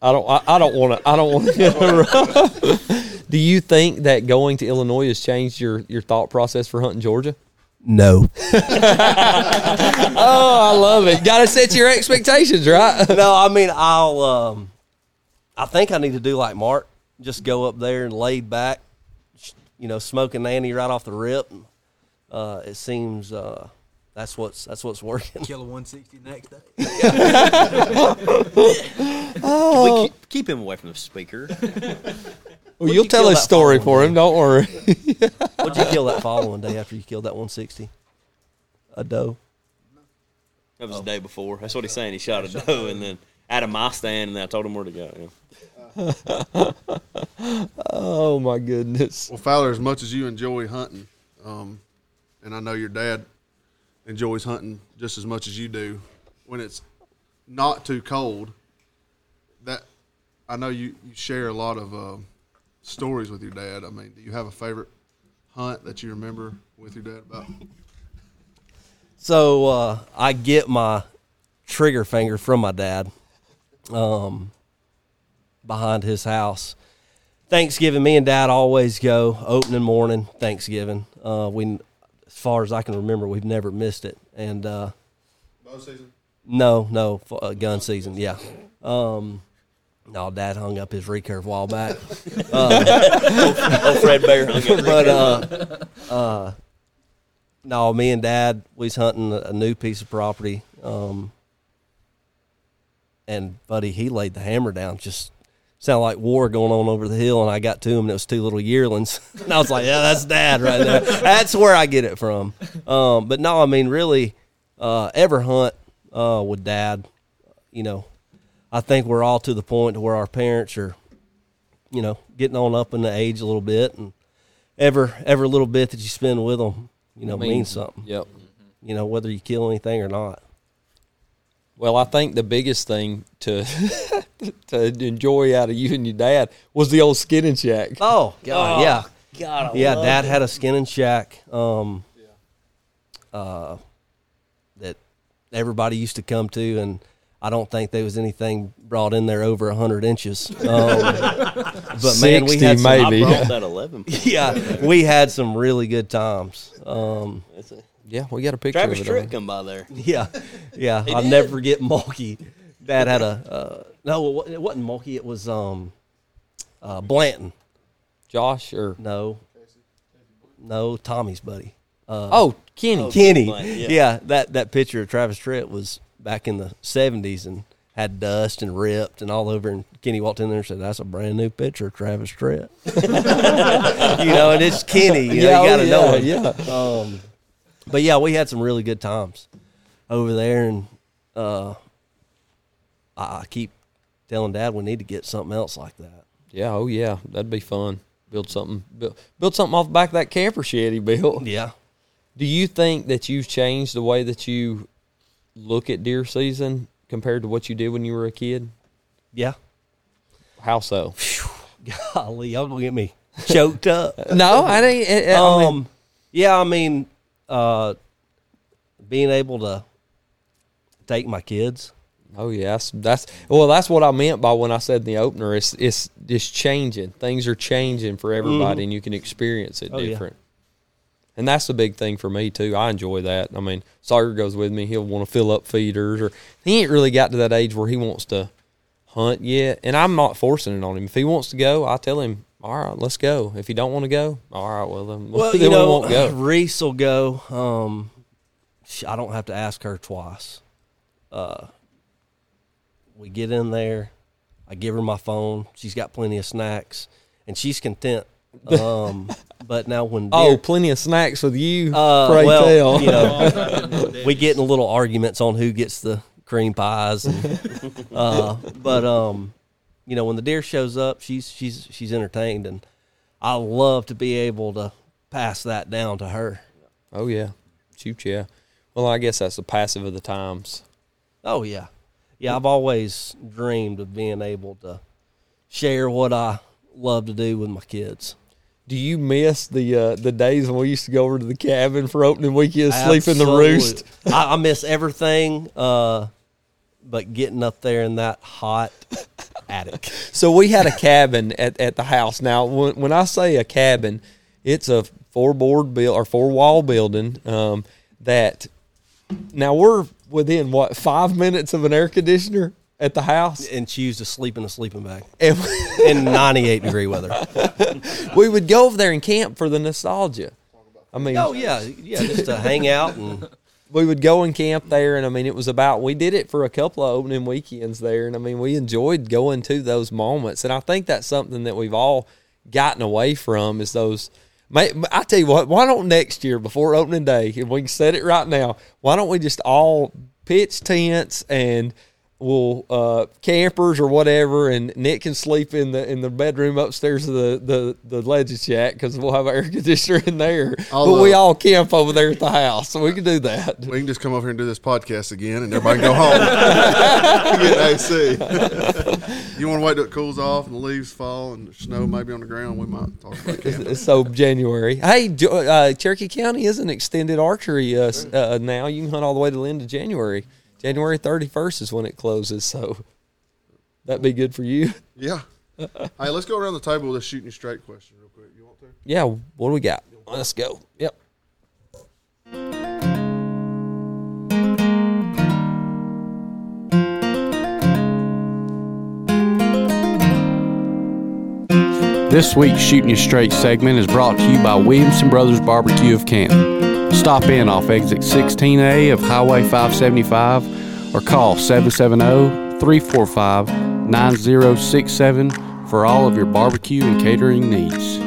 I don't. I, I don't want to. I don't want to (laughs) interrupt. (laughs) Do you think that going to Illinois has changed your your thought process for hunting Georgia? No. Oh, I love it. Got to set your expectations right. no, I mean I'll. Um, I think I need to do like Mark, just go up there and laid back, you know, smoking Annie right off the rip. Uh, it seems uh, that's what's that's what's working. Kill a 160 next day. (laughs) We keep, keep him away from the speaker. Well, you'll you tell kill his story following for him. Don't worry. (laughs) What'd you kill that following day after you killed that 160? A doe. That was the day before. That's what he's saying. He shot a doe and then out of my stand, and then I told him where to go. Yeah. (laughs) oh my goodness. Well, Fowler, as much as you enjoy hunting, um, and I know your dad enjoys hunting just as much as you do, when it's not too cold, that I know you, you share a lot of uh, stories with your dad. I mean, do you have a favorite hunt that you remember with your dad about? So uh, I get my trigger finger from my dad um, behind his house. Thanksgiving, me and Dad always go opening morning Thanksgiving. Uh, we, as far as I can remember, we've never missed it. And uh, Bow season. no, no, f- uh, gun season, yeah. Um, no, Dad hung up his recurve a while back. (laughs) Oh, Fred Bear hung up. but uh, uh, no, me and Dad we was hunting a, a new piece of property, um, and buddy, he laid the hammer down. Just sounded like war going on over the hill, and I got to him, and it was two little yearlings, (laughs) and I was like, "Yeah, that's Dad right there." that's where I get it from. Um, but no, I mean, really, uh, ever hunt uh, with Dad, you know, I think we're all to the point to where our parents are you know, getting on up in the age a little bit, and ever every little bit that you spend with them, you know, Means- means something. Yep. You know, whether you kill anything or not. Well, I think the biggest thing to (laughs) (laughs) to enjoy out of you and your dad was the old skin and shack. Oh God, Oh, yeah, God, I yeah. love Dad it. had a skin and shack. Um, uh, that everybody used to come to, and I don't think there was anything brought in there over hundred inches. (laughs) Um, but man, we 60 had some, maybe. I that eleven. (laughs) yeah, we had some really good times. Um, That's it. Yeah, we got a picture Travis of it. Tritt on. come by there. yeah, yeah. I'll did. never forget Mulkey. Dad had a uh, no, it wasn't Mulkey. It was um, uh, Blanton. Josh or No, no, Tommy's buddy. Uh, oh Kenny. Kenny. Blanton, yeah. yeah. that that picture of Travis Tritt was back in the seventies and had dust and ripped and all over. And Kenny walked in there and said, "That's a brand new picture of Travis Tritt." (laughs) you know, and it's Kenny. You, know, you got to oh, know yeah, him. Um, but yeah, we had some really good times over there, and uh, I, I keep telling Dad we need to get something else like that. Yeah, oh yeah, that'd be fun. Build something, build, build something off the back of that camper shed he built. (laughs) Yeah. Do you think that you've changed the way that you look at deer season compared to what you did when you were a kid? Yeah. How so? (laughs) Golly, y'all gonna get me choked up. (laughs) no, I didn't. I- I mean- um, yeah, I mean, uh, being able to take my kids. Oh yeah, that's, that's well. That's what I meant by when I said in the opener. It's it's it's changing. Things are changing for everybody, and you can experience it Oh, yeah. different. And that's the big thing for me too. I enjoy that. I mean, Sawyer goes with me. He'll want to fill up feeders, or he ain't really got to that age where he wants to hunt yet. And I'm not forcing it on him. If he wants to go, I tell him, all right, let's go. If he don't want to go, all right, well then, Well, (laughs) then you know, we won't go. (laughs) Reese will go. Um, I don't have to ask her twice. Uh, we get in there. I give her my phone. She's got plenty of snacks, and she's content. (laughs) Um, but now when Oh, plenty of snacks with you. Uh, pray well, tell. you know, (laughs) we get in little arguments on who gets the cream pies. And, (laughs) uh, but um, you know, when the deer shows up, she's she's she's entertained, and I love to be able to pass that down to her. Oh yeah, shoot yeah. Well, I guess that's the passive of the times. Oh yeah, yeah. I've always dreamed of being able to share what I love to do with my kids. Do you miss the uh, the days when we used to go over to the cabin for opening weekend, sleep in the roost? I, I miss everything, uh, but getting up there in that hot attic. (laughs) So we had a cabin at, at the house. Now, when, when I say a cabin, it's a four board build or four wall building um, that. Now we're within what five minutes of an air conditioner at the house, and choose to sleep in a sleeping bag and in 98 degree weather. (laughs) we would go over there and camp for the nostalgia. I mean, Oh yeah, yeah, just to hang out and (laughs) we would go and camp there and i mean it was about we did it for a couple of opening weekends there and i mean we enjoyed going to those moments and i think that's something that we've all gotten away from is those may, i tell you what why don't next year before opening day if we can set it right now why don't we just all pitch tents and we'll uh, campers or whatever, and Nick can sleep in the in the bedroom upstairs of the the the legend shack because we'll have an air (laughs) conditioner in there. I'll, but we all camp over there at the house, so we can do that. We can just come over here and do this podcast again, and everybody can go home. (laughs) Get AC. you want to wait till it cools off and the leaves fall and the snow maybe on the ground? We might talk about camping. so January. Hey, uh, Cherokee County is an extended archery uh, uh, now. You can hunt all the way to the end of January. January thirty first is when it closes. So that'd be good for you. (laughs) Yeah. hey, let's go around the table with a shooting straight question real quick. You want to? Yeah. What do we got? Let's go. Yep. This week's Shooting You Straight segment is brought to you by Williamson Brothers Barbecue of Canton. Stop in off exit 16A of Highway 575 or call 770 345 9067 for all of your barbecue and catering needs.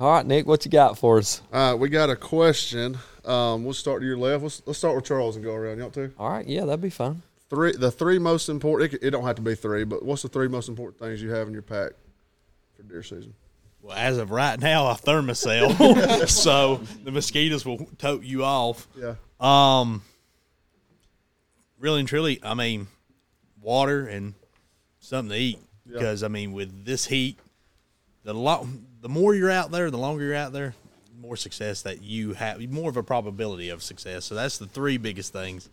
All right, Nick. What you got for us? All right, we got a question. Um, we'll start to your left. Let's, let's start with Charles and go around. You want to? All right. Yeah, that'd be fun. Three, the three most important. It, it don't have to be three, but what's the three most important things you have in your pack for deer season? Well, as of right now, a Thermacell, (laughs) so the mosquitoes will tote you off. Yeah. Um, really and truly, I mean, water and something to eat. Because I mean, with this heat, the lot, the more you're out there, the longer you're out there, the more success that you have, more of a probability of success. So that's the three biggest things.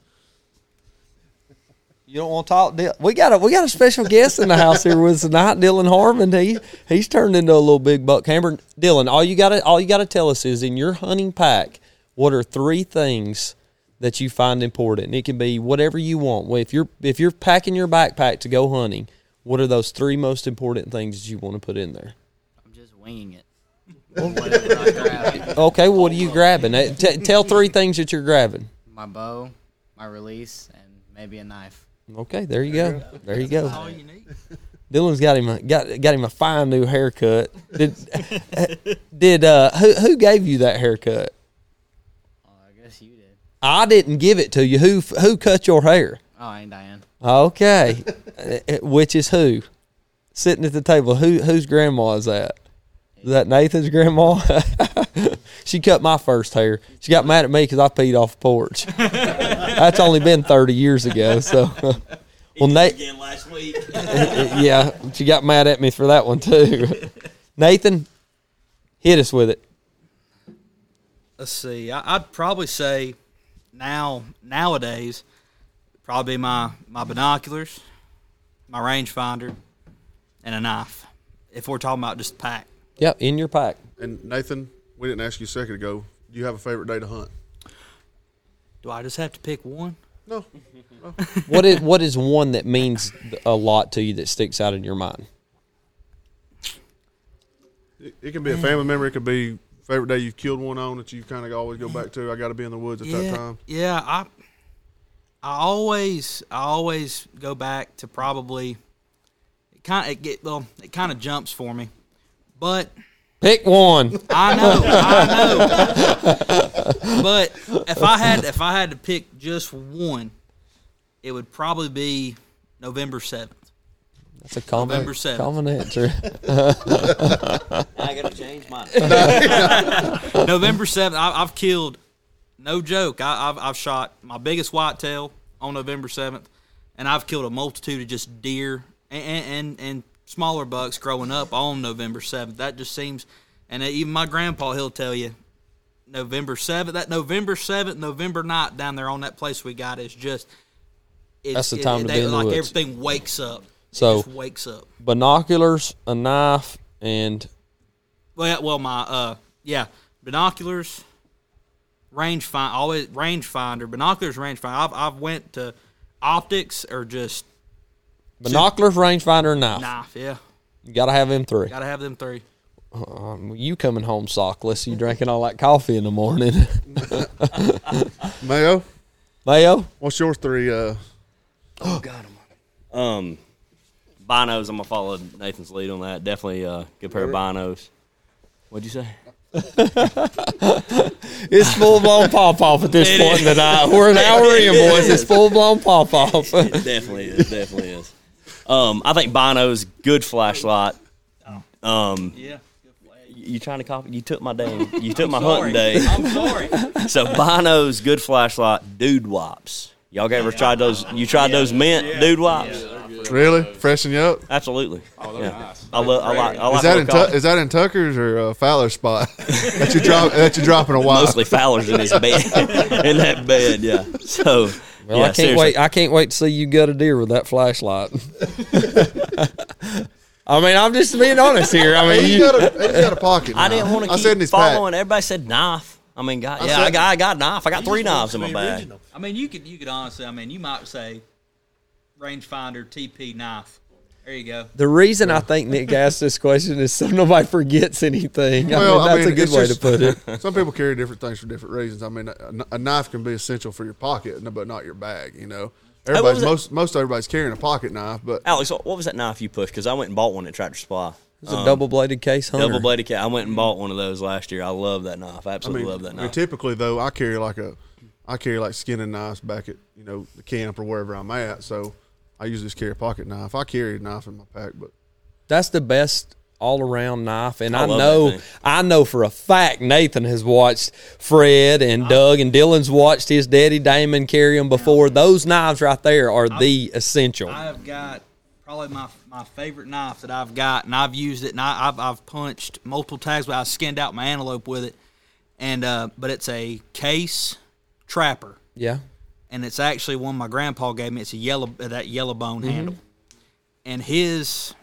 You don't want to talk. Dil- We got a we got a special guest in the house here with us tonight, Dylan Harmon. He he's turned into a little big buck hammer. Dylan, all you got to all you got to tell us is in your hunting pack, what are three things that you find important? It can be whatever you want. Well, If you're if you're packing your backpack to go hunting, what are those three most important things that you want to put in there? I'm just winging it. Whatever I grab. Okay, what are you grabbing? T- tell three things that you're grabbing. My bow, my release, and maybe a knife. Okay, there you go. There you go. Dylan's got him a, got got him a fine new haircut. Did (laughs) did uh who who gave you that haircut? Oh, I guess you did. I didn't give it to you. Who who cut your hair? Oh, ain't Diane. Okay, (laughs) Uh, which is who? Sitting at the table. Who whose grandma is that? Is that Nathan's grandma? (laughs) she cut my first hair. She got mad at me because I peed off the porch. (laughs) That's only been thirty years ago. So, (laughs) well, Nate. Again last week. (laughs) yeah, she got mad at me for that one too. Nathan, hit us with it. Let's see. I, I'd probably say now nowadays probably my my binoculars, my rangefinder, and a knife. If we're talking about just pack. Yep, in your pack. And Nathan, we didn't ask you a second ago. Do you have a favorite day to hunt? Do I just have to pick one? No. (laughs) What is what is one that means a lot to you that sticks out in your mind? It, it can be a family member. It could be favorite day you've killed one on that you kind of always go back to. I got to be in the woods at yeah, that time. Yeah, I I always I always go back to probably it kind of it get well it kind of jumps for me, but Pick one. I know I know. but if I had if I had to pick just one, it would probably be November seventh. That's a common November 7th. common answer. I gotta change mine. (laughs) November seventh. I've killed, no joke. I, I've I've shot my biggest whitetail on November seventh, and I've killed a multitude of just deer and and, and smaller bucks growing up on November seventh. That just seems, and even my grandpa he'll tell you, November seventh. That November seventh, November night down there on that place we got is just. It's, That's the it- time to they- be in the like woods. everything wakes up. So- it just wakes up. Binoculars, a knife, and Well, yeah, well, my uh, yeah, binoculars, range find always range finder, binoculars, range finder. I've I've went to optics or just binoculars, rangefinder, and knife. knife. Yeah, You got to have them three. gotta have them three. Um, you coming home sockless? You drinking all that coffee in the morning? (laughs) Mayo, Mayo, what's your three? Uh, Um, binos. I'm gonna follow Nathan's lead on that. Definitely uh, good pair of binos. What'd you say? (laughs) it's full blown pop off at this It point is. in the night. We're an hour It in, boys. (laughs) It's full blown pop off. It definitely is. Definitely is. Um, I think binos good flashlight. Um, Yeah. you trying to copy? You took my day. You took my sorry. hunting day. I'm sorry. (laughs) So binos, good flashlight, dude wipes. Y'all ever tried those? You tried those mint dude wipes? really freshen you up? Absolutely. Oh, they're nice. I, love. I like. I like Is that in tu- is that in Tucker's or uh, Fowler's spot (laughs) that you drop that you dropping a while? Mostly Fowler's in his bed. (laughs) in that bed, yeah. So, Well, yeah, I can't seriously. wait. I can't wait to see you gut a deer with that flashlight. (laughs) I mean, I'm just being honest here. I mean, he's you, got a he's got a pocket. I now. didn't want to I keep said in his pack. following. Everybody said knife. I mean, God, I yeah, said- I got, I got knife. I got three knives in my bag. I mean, you could you could honestly. I mean, you might say rangefinder TP knife. There you go. the reason I think Nick asked this question is so nobody (laughs) forgets anything. I Well, mean, I that's mean, a good way just- to put it. (laughs) Some people carry different things for different reasons. I mean, a, a knife can be essential for your pocket, but not your bag. You know, everybody's was it? most most everybody's carrying a pocket knife, but Alex, what what was that knife you pushed? Because I went and bought one at Tractor Supply. It's a um, double bladed case hunter. Double bladed cat. I went and bought one of those last year. I love that knife. I I absolutely mean, love that I mean, knife. typically though, I carry like a, I carry like skinning knives back at you know the camp or wherever I'm at. So I usually just carry a pocket knife. I carry a knife in my pack, but That's the best all around knife, and I I, know. I know for a fact Nathan has watched Fred and Doug and Dylan's watched his daddy Damon carry them before. Those knives right there are the essential. I have got probably my my favorite knife that I've got, and I've used it, and I, I've I've punched multiple tags, but I skinned out my antelope with it, and uh, but it's a case trapper, yeah, and it's actually one my grandpa gave me. It's a yellow uh, that yellow bone handle, and his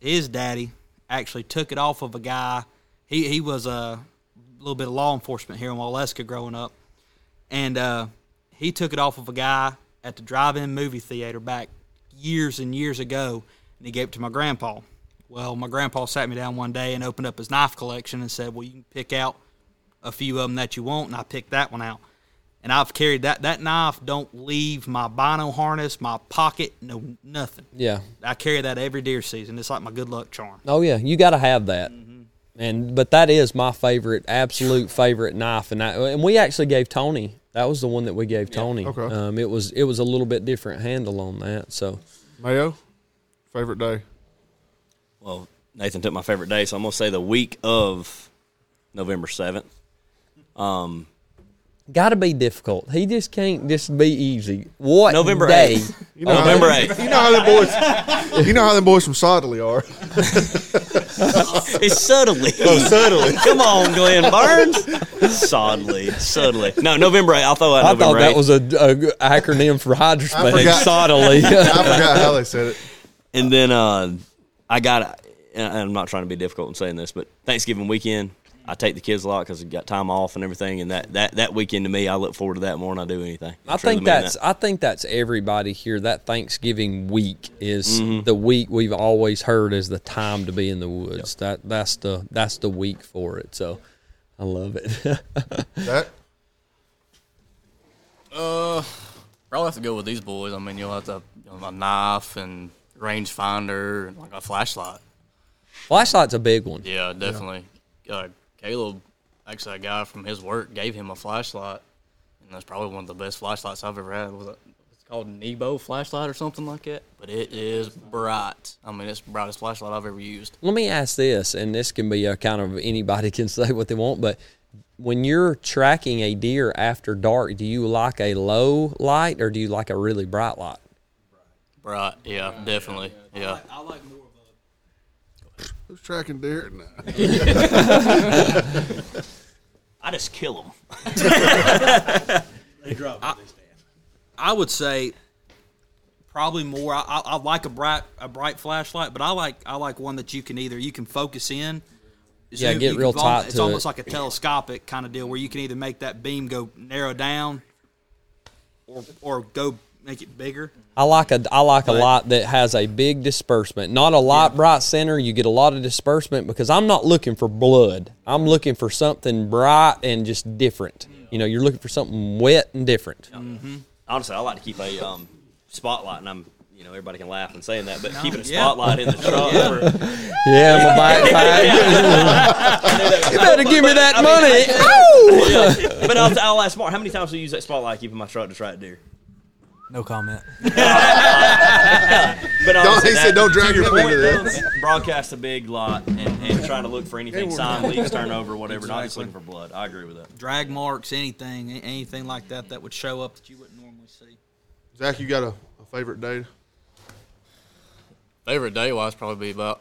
his daddy actually took it off of a guy. He he was a little bit of law enforcement here in Waleska growing up, and uh, he took it off of a guy at the drive-in movie theater back years and years ago, and he gave it to my grandpa. Well, my grandpa sat me down one day and opened up his knife collection and said, "Well, you can pick out a few of them that you want," and I picked that one out. And I've carried that that knife. Don't leave my bino harness, my pocket, no nothing. yeah. I carry that every deer season. It's like my good luck charm. Oh yeah, you got to have that. And but that is my favorite, absolute favorite knife, and I, and we actually gave Tony. That was the one that we gave Tony. Okay. Um, it was it was a little bit different handle on that. So Mayo, favorite day. Well, Nathan took my favorite day, so I'm gonna say the week of November seventh. Um, got to be difficult. He just can't just be easy. What November day? 8th. You know November how, 8th. You know how them boys. You know how them boys from Sodley are. it's subtly. Oh, subtly. Come on, Glenn Burns. Sodly, subtly. No, November 8th. I'll throw out I November thought that 8th. was a, a acronym for hydrospag. forgot. Sottily. (laughs) I forgot how they said it. And then uh, I got, and I'm not trying to be difficult in saying this, but Thanksgiving weekend, I take the kids a lot because I got time off and everything. And that, that, that weekend to me, I look forward to that more than I do anything. I truly think that's that. I think that's everybody here. That Thanksgiving week is Mm-hmm. the week we've always heard is the time to be in the woods. That that's the that's the week for it. So I love it. (laughs) That Uh, probably have to go with these boys. I mean, you'll have to you know, a knife and rangefinder and like a flashlight. Flashlight's a big one. Yeah, definitely. Uh, Caleb, actually, a guy from his work gave him a flashlight, and that's probably one of the best flashlights I've ever had. Was it? It's called Nebo flashlight or something like that, but it is bright. I mean, it's the brightest flashlight I've ever used. Let me ask this, and this can be a kind of anybody (laughs) can say what they want, but when you're tracking a deer after dark, do you like a low light or do you like a really bright light? Bright, yeah, definitely, yeah. I like more of who's tracking deer? Nah. (laughs) I just kill them. They drop what they stand. I would say probably more. I, I, I like a bright a bright flashlight, but I like I like one that you can either you can focus in. Yeah, get real can al- tight It's to almost it. like a telescopic kind of deal where you can either make that beam go narrow down, or or go make it bigger. I like a I like a But- light that has a big disbursement, not a light bright center. You get a lot of disbursement because I'm not looking for blood. I'm looking for something bright and just different. You know, you're looking for something wet and different. Honestly, I like to keep a um, spotlight, and I'm, you know, everybody can laugh and saying that, but keeping a yeah. spotlight in the (laughs) truck. for- Yeah, my (laughs) backpack. (laughs) you better give me that money. Yeah. But I'll, I'll ask Mark, how many times do you use that spotlight keeping my truck to track deer? No comment. (laughs) But Don't- honestly, he said don't drag to your him into this. Vince, Broadcast a big lot and, and trying to look for anything, sign, leaks, turnover, whatever. Not just looking for blood. I agree with that. Drag marks, anything, a- anything like that that would show up that you wouldn't normally see. Zach, you got a, a favorite day? Favorite day wise probably be about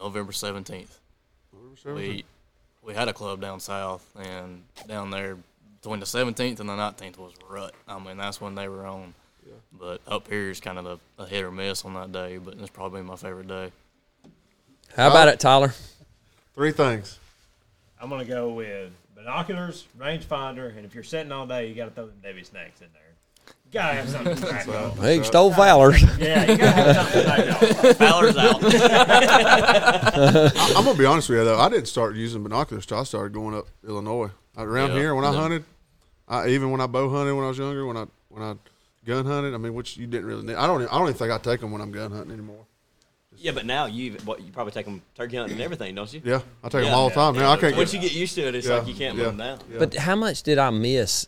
November seventeenth. We we had a club down south, and down there between the seventeenth and the nineteenth was rut. I mean, that's when they were on. But up here is kind of a, a hit or miss on that day. But it's probably my favorite day. How about it, Tyler? Three things. I'm gonna go with binoculars, rangefinder, and if you're sitting all day, you got to throw them Debbie snakes in there. You gotta have something to track on. Hey, stole Fowler's. Yeah, you gotta have something to track on. Fowler's out. (laughs) I, I'm gonna be honest with you though. I didn't start using binoculars till I started going up Illinois. Uh, Around Yeah. here, when I Yeah. hunted, I, even when I bow hunted when I was younger, when I when I gun hunting. I mean, which you didn't really. Need. I don't. even- I don't even think I take them when I'm gun hunting anymore. Yeah, but now you what you probably take them turkey hunting and everything, don't you? Yeah, I take them Yeah. all the time. Now I can't. Once Get, you get used to it, it's Yeah, like you can't yeah, put them down. yeah. But how much did I miss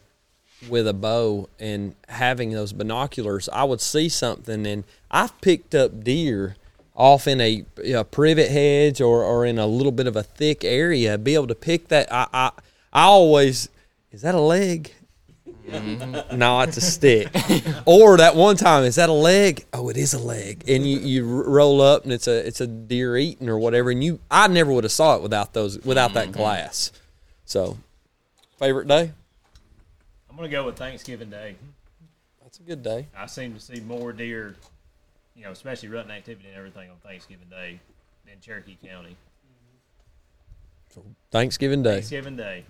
with a bow and having those binoculars? I would see something, and I've picked up deer off in a, a privet hedge or, or in a little bit of a thick area, be able to pick that. I, I, I always, is that a leg? No, it's a stick. (laughs) or that one time, is that a leg? Oh, it is a leg. And you, you roll up and it's a it's a deer eating or whatever. And you, I never would have saw it without those without that mm-hmm. glass. So, favorite day? I'm gonna go with Thanksgiving Day. That's a good day. I seem to see more deer, you know, especially rutting activity and everything on Thanksgiving Day than Cherokee County. So Thanksgiving Day. Thanksgiving Day.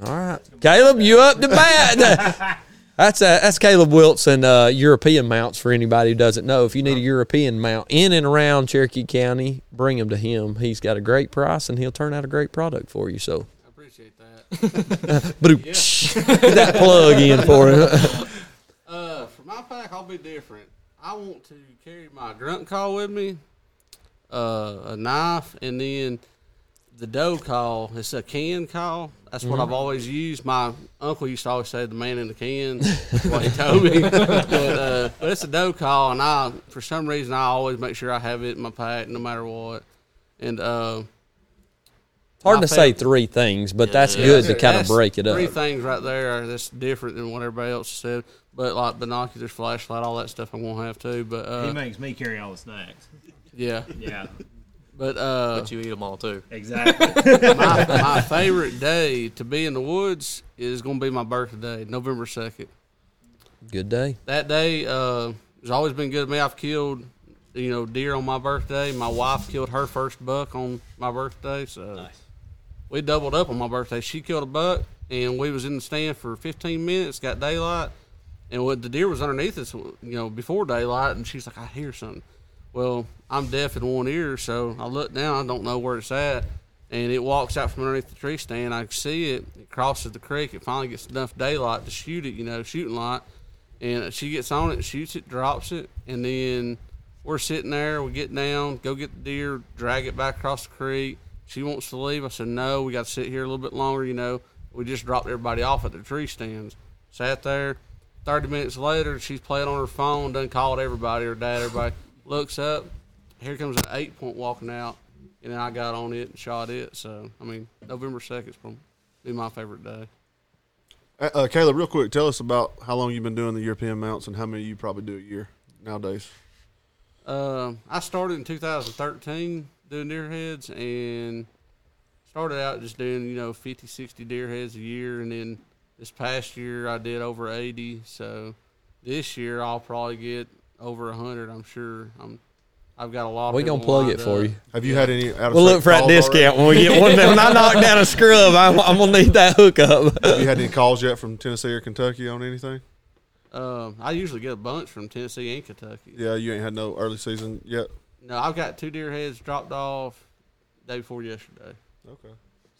All right, Caleb, you up to bat? (laughs) that's uh, that's Caleb Wilson, uh, European mounts. For anybody who doesn't know, if you need a European mount in and around Cherokee County, bring them to him. He's got a great price, and he'll turn out a great product for you. So, I appreciate that. (laughs) Boom. get that plug in for him. (laughs) Uh, for my pack, I'll be different. I want to carry my grunt call with me, uh, a knife, and then the doe call. It's a can call. That's what Mhm. I've always used. My uncle used to always say, "The man in the can." That's what he told me. (laughs) but, uh, but it's a doe call, and I, for some reason, I always make sure I have it in my pack, no matter what. And uh, Hard my to say three things, but that's Yeah, good to kind of break it up. Three things right there that's different than what everybody else said. But like binoculars, flashlight, all that stuff, I'm gonna have too. But uh, he makes me carry all the snacks. yeah, Yeah. But uh, But you eat them all too. Exactly. (laughs) my, my favorite day to be in the woods is gonna be my birthday, November second. Good day. That day uh, has always been good to me. I've killed, you know, deer on my birthday. My wife killed her first buck on my birthday, so nice. we doubled up on my birthday. She killed a buck, and we was in the stand for 15 minutes. Got daylight, and what the deer was underneath us, you know, before daylight, and she's like, "I hear something." Well, I'm deaf in one ear, so I look down. I don't know where it's at, and it walks out from underneath the tree stand. I see it. It crosses the creek. It finally gets enough daylight to shoot it. You know, shooting light and she gets on it, shoots it, drops it, and then we're sitting there. We get down, go get the deer, drag it back across the creek. She wants to leave. I said no. We got to sit here a little bit longer. You know, we just dropped everybody off at the tree stands. Sat there. Thirty minutes later, she's playing on her phone. Done called everybody. Her dad. Everybody looks up. Here comes an eight point walking out, and then I got on it and shot it. So I mean, November second is be my favorite day. Uh, uh, Caleb, real quick, tell us about how long you've been doing the European mounts and how many you probably do a year nowadays. Um, I started in 2013 doing deer heads and started out just doing, you know, 50, 60 deer heads a year. And then this past year I did over 80. So this year I'll probably get over a 100, I'm sure. I'm, I've got a lot We people gonna plug lined it for up. you. Have you had any? Out of We'll look for that calls already? discount when we get one. When I (laughs) knock down a scrub, I'm, I'm gonna need that hookup. Have you had any calls yet from Tennessee or Kentucky on anything? Um, I usually get a bunch from Tennessee and Kentucky. Yeah, you ain't had no early season yet. No, I've got two deer heads dropped off day before yesterday. Okay.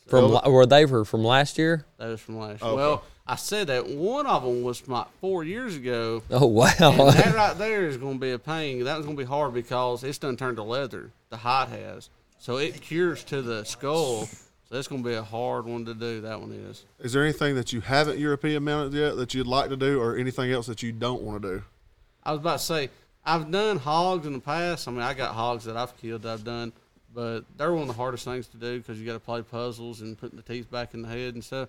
From la- were they were from last year? That was from last. Okay. Well, I said that one of them was my four years ago. Oh wow! And that right there is going to be a pain. That was going to be hard because it's done turned to leather. The hide has, so it cures to the skull. So that's going to be a hard one to do. That one is. Is there anything that you haven't European mounted yet that you'd like to do, or anything else that you don't want to do? I was about to say I've done hogs in the past. I mean, I got hogs that I've killed. That I've done, but they're one of the hardest things to do because you got to play puzzles and putting the teeth back in the head and stuff.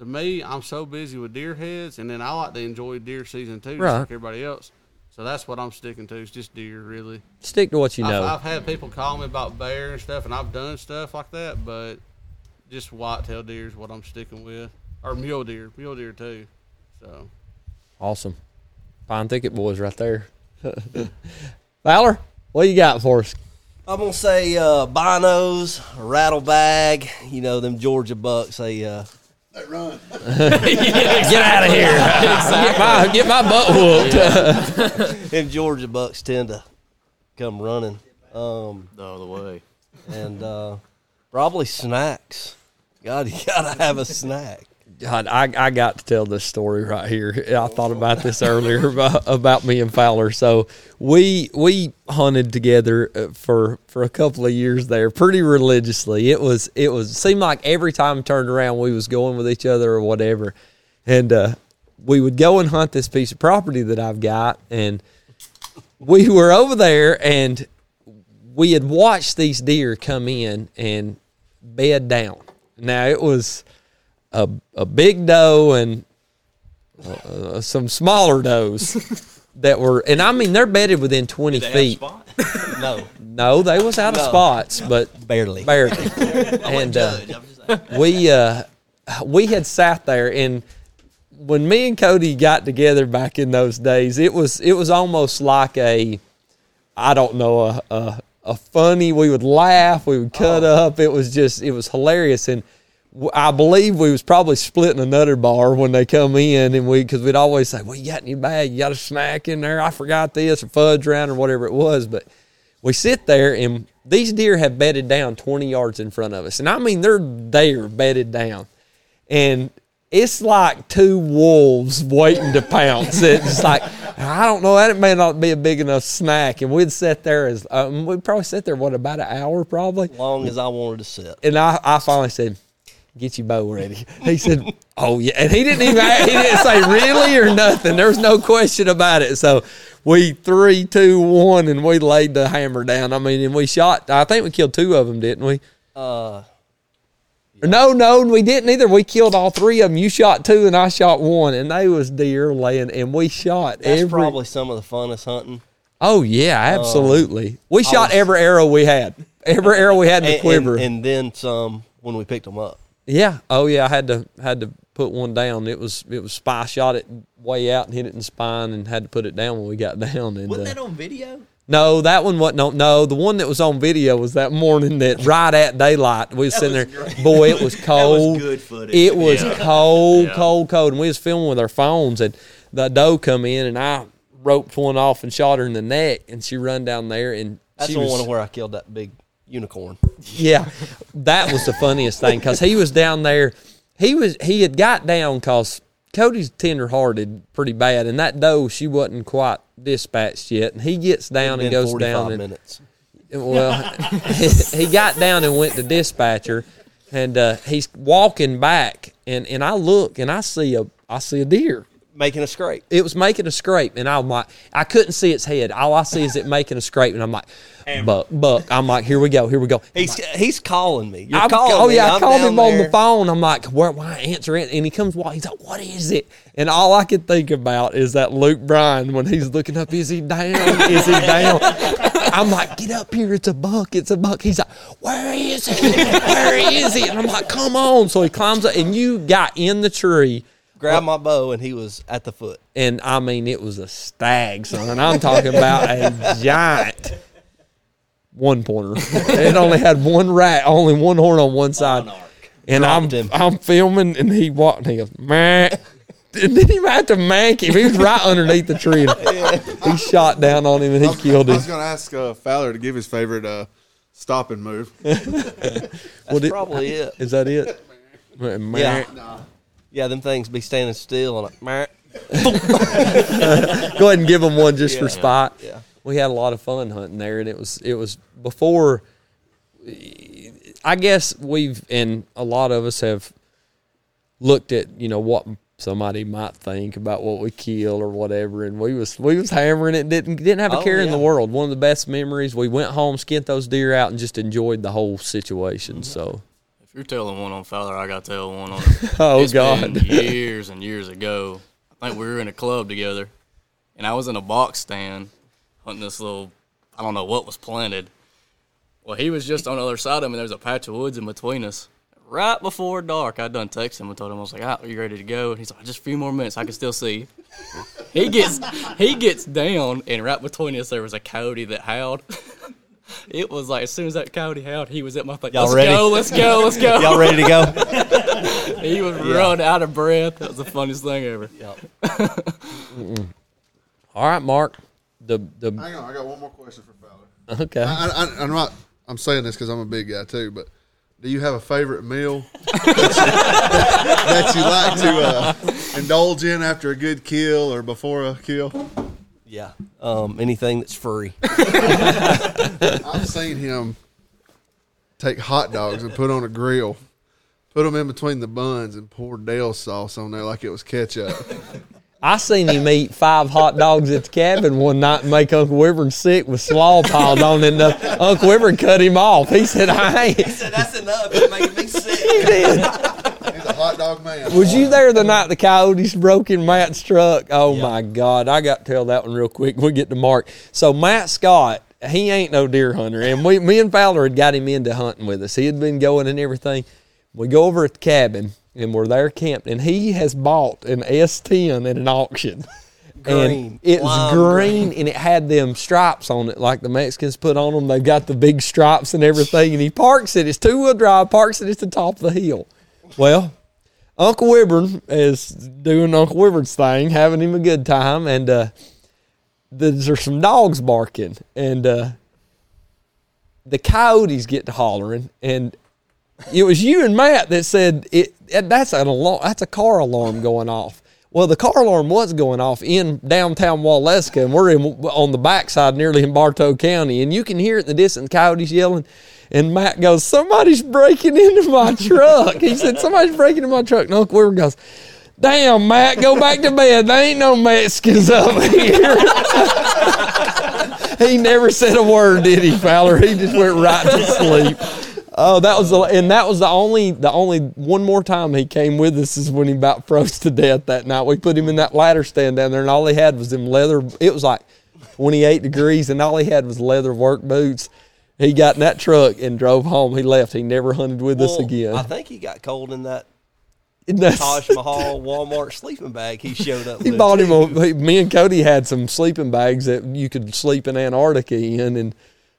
To me, I'm so busy with deer heads, and then I like to enjoy deer season too, just Right. like everybody else. So that's what I'm sticking to. Is just deer, really. Stick to what you I've, know. I've had people call me about bear and stuff, and I've done stuff like that, but just whitetail deer is what I'm sticking with, or mule deer, mule deer too. So Awesome. Pine Thicket boys right there. (laughs) Fowler, what you got for us? I'm gonna say uh, binos, rattle bag. You know them Georgia bucks. They uh, they run. (laughs) (laughs) Get out of here. Get my get my butt whooped. them Georgia bucks tend to come running. Um, the other way. And uh, probably snacks. God, you gotta have a snack. God, I, I got to tell this story right here. I thought about this earlier (laughs) about, me and Fowler. So we we hunted together uh, for for a couple of years there, pretty religiously. It was it was seemed like every time we turned around, we was going with each other or whatever, and uh, we would go and hunt this piece of property that I've got, and we were over there and we had watched these deer come in and bed down. Now it was a a big doe and uh, some smaller does (laughs) that were, and I mean they're bedded within twenty feet. (laughs) No, No, they was out of No. spots, but barely. barely. (laughs) and uh, we uh, we had sat there, and when me and Cody got together back in those days, it was it was almost like a I don't know a a, a funny. We would laugh, we would cut up. It was just it was hilarious, and w- I believe we was probably splitting another bar when they come in, and we because we'd always say, "Well, you got any bag? You got a snack in there? I forgot this or fudge round or whatever it was." But we sit there, and these deer have bedded down twenty yards in front of us, and I mean they're there bedded down, and it's like two wolves waiting to pounce. (laughs) It's like I don't know that it may not be a big enough snack, and we'd sit there as um, we'd probably sit there what about an hour probably. Long as I wanted to sit. And I, I finally said, "Get your bow ready." He said, "Oh yeah," and he didn't even he didn't say really or nothing. There was no question about it. So we three, two, one, and we laid the hammer down. I mean, and we shot. I think we killed two of them, didn't we? Uh, No, no, we didn't either. We killed all three of them. You shot two, and I shot one, and they was deer laying, and we shot that's every. probably some of the funnest hunting. oh yeah, absolutely. we shot was- every arrow we had. Every arrow we had in the And, quiver. and, and then some when we picked them up. Yeah. Oh yeah. I had to had to put one down. It was it was spy shot it way out and hit it in the spine and had to put it down when we got (laughs) down. And Wasn't uh, that on video? no, that one wasn't. On, no, the one that was on video was that morning that (laughs) right at daylight we was sitting there. Boy, it (laughs) was cold. good footage. It was Yeah. cold, Yeah. cold, cold. And we was filming with our phones, and the doe come in, and I roped one off and shot her in the neck, and she run down there, and That's she the was, one where I killed that big unicorn. yeah, that was the funniest thing because he was down there. He was he had got down because Cody's tender hearted pretty bad, and that doe she wasn't quite dispatched yet, and he gets down and goes 45 down and minutes. well, (laughs) he got down and went to dispatcher, and uh, he's walking back, and, and I look and I see a I see a deer. Making a scrape. It was making a scrape, and I'm like, I couldn't see its head. All I see is it making a scrape, and I'm like, buck, buck. I'm like, here we go, here we go. He's he's calling me. You're I'm- calling oh me. yeah, I I'm called down him on the phone. I'm like, where? Why answer it? And he comes walking. He's like, what is it? And all I could think about is that Luke Bryan when he's looking up. Is he down? Is he down? (laughs) I'm like, get up here. It's a buck. It's a buck. He's like, where is he? Where is he? And I'm like, come on. So he climbs up, and you got in the tree. Grabbed my bow and he was at the foot. And I mean, it was a stag, son. And I'm talking about a giant one pointer. (laughs) it only had one rat, only one horn on one side. And I'm him. I'm filming, and he walked, and he goes, man. And then he had to mank him. He was right underneath the tree. (laughs) And he shot down on him, and he killed I him. was going to ask uh, Fowler to give his favorite uh, stopping move. (laughs) That's What it- probably it. Is that it? Man. Yeah. Yeah, them things be standing still and like. (laughs) Go ahead and give them one just for Yeah. spot. Yeah. We had a lot of fun hunting there, and it was it was before. I guess we've and a lot of us have looked at you know what somebody might think about what we kill or whatever, and we was we was hammering it. Didn't didn't have a Oh, care in the world. One of the best memories. We went home, skinned those deer out, and just enjoyed the whole situation. Mm-hmm. So, If you're telling one on Fowler, I got to tell one on. (laughs) oh It's God, (laughs) years and years ago. I think we were in a club together, and I was in a box stand hunting this little. I don't know what was planted. Well, he was just on the other side of me. There's a patch of woods in between us. Right before dark, I done texted him and told him I was like, "Ah, are you ready to go?" And he's like, "Just a few more minutes. I can still see." he gets he gets down, and right between us there was a coyote that howled. (laughs) It was like as soon as that coyote howled, he was at my face. Y'all let's ready? go, let's go, let's go. Y'all ready to go? (laughs) He was running out of breath. That was the funniest thing ever. all right, Mark. The the Hang on, I got one more question for Fowler. okay. I, I, I'm not. I'm saying this because I'm a big guy too, but do you have a favorite meal (laughs) that you like to uh, indulge in after a good kill or before a kill? Yeah. Um, anything that's free. (laughs) I've seen him take hot dogs and put on a grill, put them in between the buns, and pour Dale sauce on there like it was ketchup. I seen him eat five hot dogs at the cabin one night and make Uncle Wyvern sick with slaw piled on it. And uh, Uncle Wyvern cut him off. He said, "I ain't." He said that's enough. It's making me sick. (laughs) He did. He's a hot dog man. Was you there the night the coyotes broke in Matt's truck? Oh my God! I got to tell that one real quick. We get to Mark. So Matt Scott, he ain't no deer hunter, and we, me and Fowler had got him into hunting with us. He had been going and everything. We go over at the cabin, and we're there camped, and he has bought an S10 at an auction. Green. And it's Lime green, and it had them stripes on it, like the Mexicans put on them. They've got the big stripes and everything. And he parks it. It's two wheel drive. Parks it at the top of the hill. Well, Uncle Wyvern is doing Uncle Wyvern's thing, having him a good time, and uh, there's there's some dogs barking, and uh, the coyotes get to hollering, and it was you and Matt that said it. That's an alarm. That's a car alarm going off. Well, the car alarm was going off in downtown Waleska, and we're in, on the backside, nearly in Bartow County, and you can hear it in the distance. Coyotes yelling, and Matt goes, "Somebody's breaking into my (laughs) truck." He said, "Somebody's breaking into my truck." And Uncle Wyvern goes, "Damn, Matt, go back to bed. There ain't no Mexicans up here." (laughs) he never said a word, did he, Fowler? He just went right to sleep. Oh, that was the and that was the only the only one more time he came with us is when he about froze to death that night. We put him in that ladder stand down there, and all he had was them leather. It was like twenty eight degrees, and all he had was leather work boots. He got in that truck and drove home. He left. He never hunted with us again. I think he got cold in that Isn't that- Taj Mahal Walmart sleeping bag he showed up (laughs) He with. bought him a. Me and Cody had some sleeping bags that you could sleep in Antarctica in, and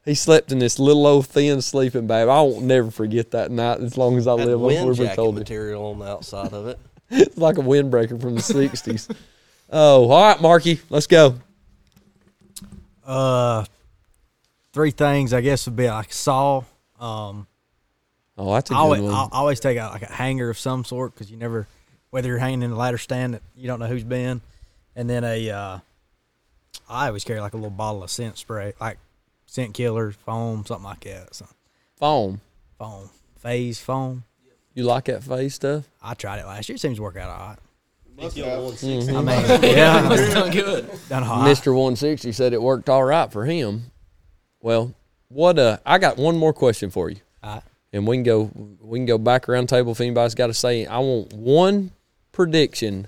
he slept in this little old thin sleeping bag. I won't never forget that night as long as I Had live. wind jacket told material on the outside of it. (laughs) It's like a windbreaker from the '60s. Oh, all right, Marky, let's go. Uh, three things I guess would be like a saw. Um, Oh, that's a I good always, one. I always take out like a hanger of some sort because you never, whether you're hanging in a ladder stand, that you don't know who's been, and then a, uh, I always carry like a little bottle of scent spray, like scent killer, foam, something like that. So, Foam. foam, phase foam. You like that phase stuff? I tried it last year. It seems to work out all right. Must have. I mean, (laughs) yeah, It's done good. done hot. Mister 160 said it worked all right for him. Well, what? Uh, I got one more question for you, All right. and we can go. We can go back around the table if anybody's got to say. I want one prediction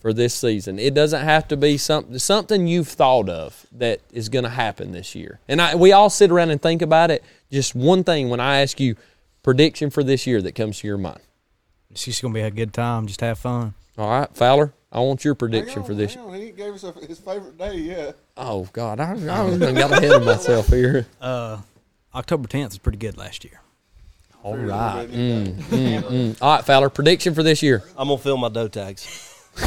for this season. It doesn't have to be something something you've thought of that is going to happen this year. And I, we all sit around and think about it. Just one thing when I ask you prediction for this year that comes to your mind. It's just gonna be a good time. Just have fun. All right, Fowler. I want your prediction on, for this. hang on. He gave us a, his favorite day yet. Oh God, I, I done got ahead of myself here. Uh, October 10th was pretty good last year. All right. Mm, mm, mm. All right, Fowler. Prediction for this year. I'm gonna fill my doe tags. (laughs) (laughs)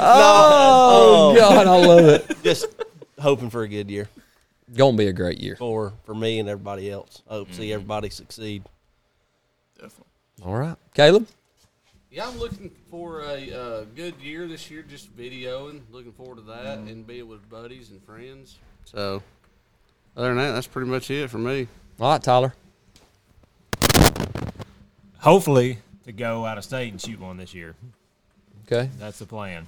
Oh, God, I love it. Just hoping for a good year Gonna be a great year. for for me and everybody else. I hope to see everybody succeed. Definitely. All right, Caleb. Yeah, I'm looking for a uh, good year this year, just videoing. Looking forward to that and being with buddies and friends. So, other than that, that's pretty much it for me. All right, Tyler. Hopefully to go out of state and shoot one this year. Okay. That's the plan.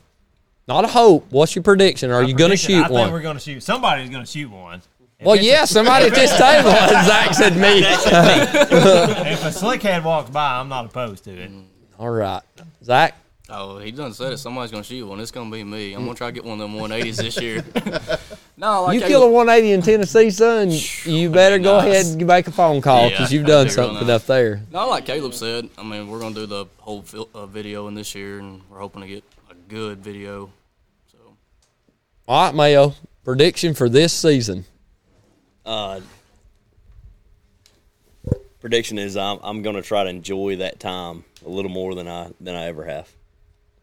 Not a hope. What's your prediction? Are My you gonna shoot I think we're going to shoot. Somebody's going to shoot one. If Well, it's a- yeah, somebody at this table. (laughs) Zach said me. if a slickhead walks by, I'm not opposed to it. All right, Zach. Oh, he done said it. Somebody's gonna shoot one. It's gonna be me. I'm gonna try to get one of them 180s this year. (laughs) no, like you I- kill a 180 in Tennessee, son. You better go nice. ahead and make a phone call Yeah, because you've done something nice. up there. No, like Caleb said, I mean, we're gonna do the whole fil- uh, video in this year, and we're hoping to get a good video. So All right, Mayo. Prediction for this season. Uh, prediction is I'm I'm going to try to enjoy that time a little more than I than I ever have.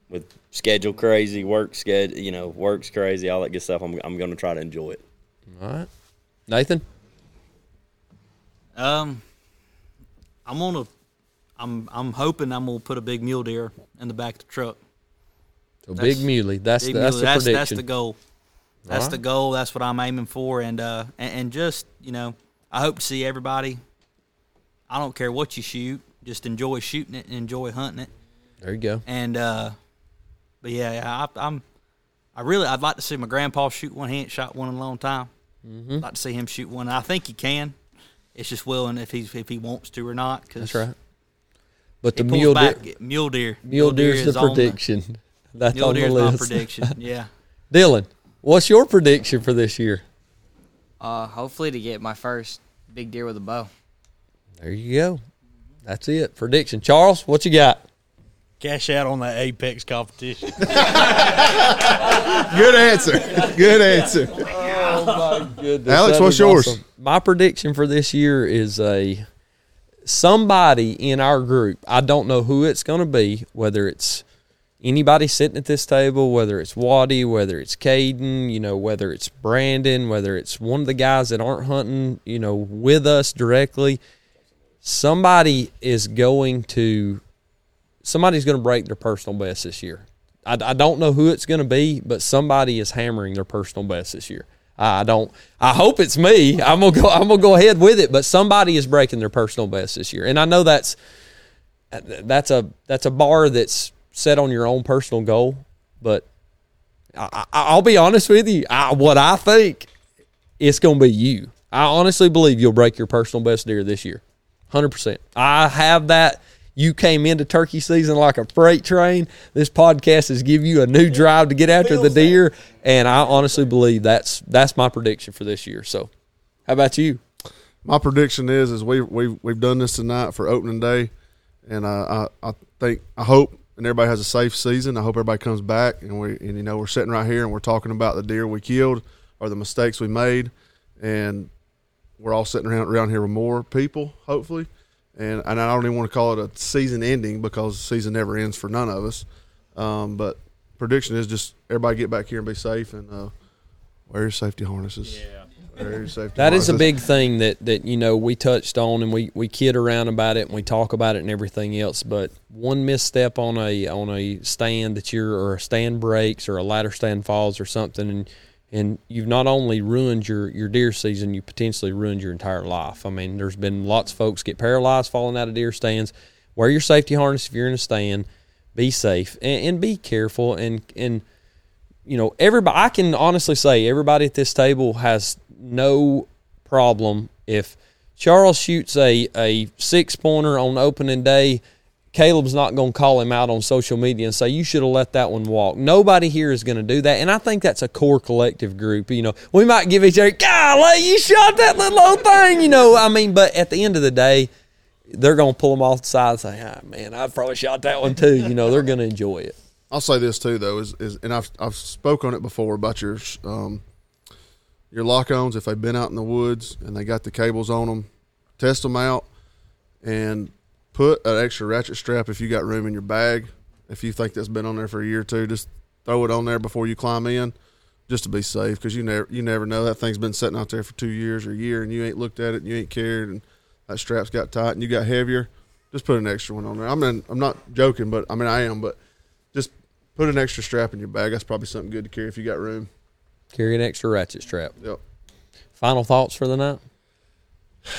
With schedule crazy, work schedule, you know, work's crazy, all that good stuff. I'm I'm going to try to enjoy it. All right, Nathan. Um, I'm gonna, I'm I'm hoping I'm gonna put a big mule deer in the back of the truck. So That's- big muley. That's Big the, that's mule- the that's, prediction. that's the goal. That's Alright. the goal. That's what I'm aiming for, and uh, and, and just you know, I hope to see everybody. I don't care what you shoot, just enjoy shooting it and enjoy hunting it. There you go. And uh, but yeah, yeah I, I'm I really I'd like to see my grandpa shoot one. He ain't shot one in a long time. Mm-hmm. I'd like to see him shoot one. I think he can. It's just willing if he's if he wants to or not. Cause That's right. But the he mule deer, back, mule deer, mule deer's is the on prediction. (laughs) That's mule on the deer's my list. prediction. (laughs) Yeah. Dylan, what's your prediction for this year? Uh, hopefully to get my first big deer with a bow. There you go. That's it. Prediction. Charles, what you got? Cash out on that Apex competition. (laughs) Good answer. Good answer. Oh my goodness. Alex, That what's is yours? awesome. My prediction for this year is a somebody in our group. I don't know who it's going to be, whether it's anybody sitting at this table, whether it's Waddy, whether it's Caden, you know, whether it's Brandon, whether it's one of the guys that aren't hunting, you know, with us directly. Somebody is going to somebody's going to break their personal best this year. I, I don't know who it's going to be, but somebody is hammering their personal best this year. I don't. I hope it's me. I'm gonna go. I'm gonna go ahead with it. But somebody is breaking their personal best this year, and I know that's that's a that's a bar that's set on your own personal goal. But I, I, I'll be honest with you. I, what I think it's gonna be you. I honestly believe you'll break your personal best deer this year. Hundred percent. I have that. You came into turkey season like a freight train. This podcast has give you a new drive to get after the deer, and I honestly believe that's that's my prediction for this year. So, how about you? My prediction is is we we we've done this tonight for opening day, and uh, I I think I hope and everybody has a safe season. I hope everybody comes back and we and you know we're sitting right here and we're talking about the deer we killed or the mistakes we made, and we're all sitting around around here with more people hopefully, and and I don't even want to call it a season ending because the season never ends for none of us, um, but prediction is just everybody get back here and be safe and uh, wear your safety harnesses. Yeah. Wear your safety That is a big thing that that you know we touched on and we we kid around about it and we talk about it and everything else. But one misstep on a on a stand that you're or a stand breaks or a ladder stand falls or something and and you've not only ruined your your deer season, you potentially ruined your entire life. I mean, there's been lots of folks get paralyzed falling out of deer stands. Wear your safety harness if you're in a stand. Be safe and, and be careful and and you know, everybody, I can honestly say everybody at this table has no problem if Charles shoots a, a six pointer on opening day. Caleb's not going to call him out on social media and say, you should have let that one walk. Nobody here is going to do that. And I think that's a core collective group. You know, we might give each other, golly, you shot that little old thing. You know, I mean, but at the end of the day, they're going to pull them off the side and say, ah, man, I probably shot that one too. You know, they're going to enjoy it. I'll say this too, though, is, is and I've I've spoke on it before about your um, your lock-ons. If they've been out in the woods and they got the cables on them, test them out, and put an extra ratchet strap if you got room in your bag. If you think that's been on there for a year or two, just throw it on there before you climb in, just to be safe, because you never you never know that thing's been sitting out there for two years or a year, and you ain't looked at it, and you ain't cared, and that strap's got tight, and you got heavier. Just put an extra one on there. I mean, I'm not joking, but I mean I am, but just put an extra strap in your bag. That's probably something good to carry if you got room. Carry an extra ratchet strap. Yep. Final thoughts for the night? (sighs)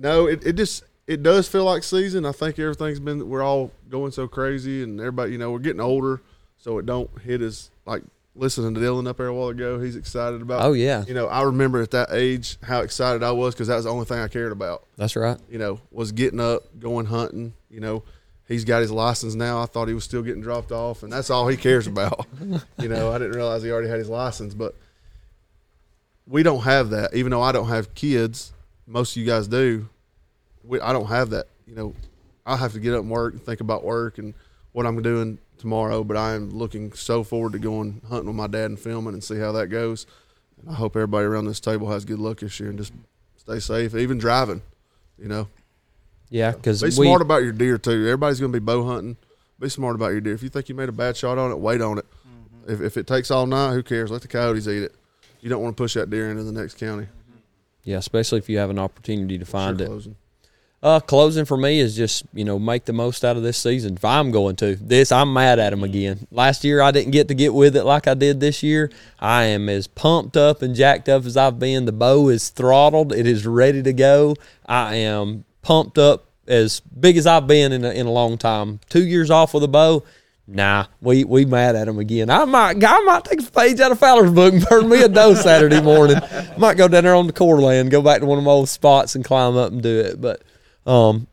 No, it, it just it does feel like season. I think everything's been we're all going so crazy and everybody you know, we're getting older, so it don't hit as like listening to Dylan up there a while ago. He's excited about Oh, yeah. You know, I remember at that age how excited I was because that was the only thing I cared about. That's right. You know, was getting up, going hunting, you know. He's got his license now. I thought he was still getting dropped off, and that's all he cares about. (laughs) you know, I didn't realize he already had his license, but we don't have that. Even though I don't have kids, most of you guys do. We, I don't have that. You know, I have to get up and work and think about work and what I'm doing tomorrow. But I am looking so forward to going hunting with my dad and filming and see how that goes. And I hope everybody around this table has good luck this year and just stay safe, even driving. You know. Yeah, because Be we smart about your deer too. Everybody's going to be bow hunting. Be smart about your deer. If you think you made a bad shot on it, wait on it. Mm-hmm. If, if it takes all night, who cares? Let the coyotes eat it. You don't want to push that deer into the next county. yeah, especially if you have an opportunity to find Sure it. closing. Uh, closing for me is just you know make the most out of this season. If I'm going to this, I'm mad at him again. Last year I didn't get to get with it like I did this year. I am as pumped up and jacked up as I've been. The bow is throttled. It is ready to go. I am pumped up as big as I've been in a, in a long time. Two years off with a bow. Nah, we we mad at him again. I might I might take a page out of Fowler's book and burn me a doe Saturday morning. Might go down there on the core land, go back to one of my old spots and climb up and do it. But um,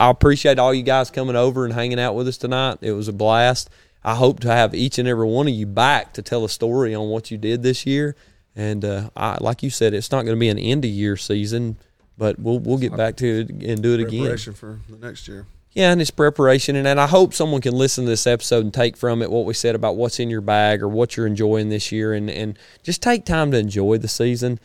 I appreciate all you guys coming over and hanging out with us tonight. It was a blast. I hope to have each and every one of you back to tell a story on what you did this year. And uh, I, like you said, it's not going to be an end of year season, but we'll we'll get back to it and do it again. Preparation for the next year. Yeah, and it's preparation, and, and I hope someone can listen to this episode and take from it what we said about what's in your bag or what you're enjoying this year, and and just take time to enjoy the season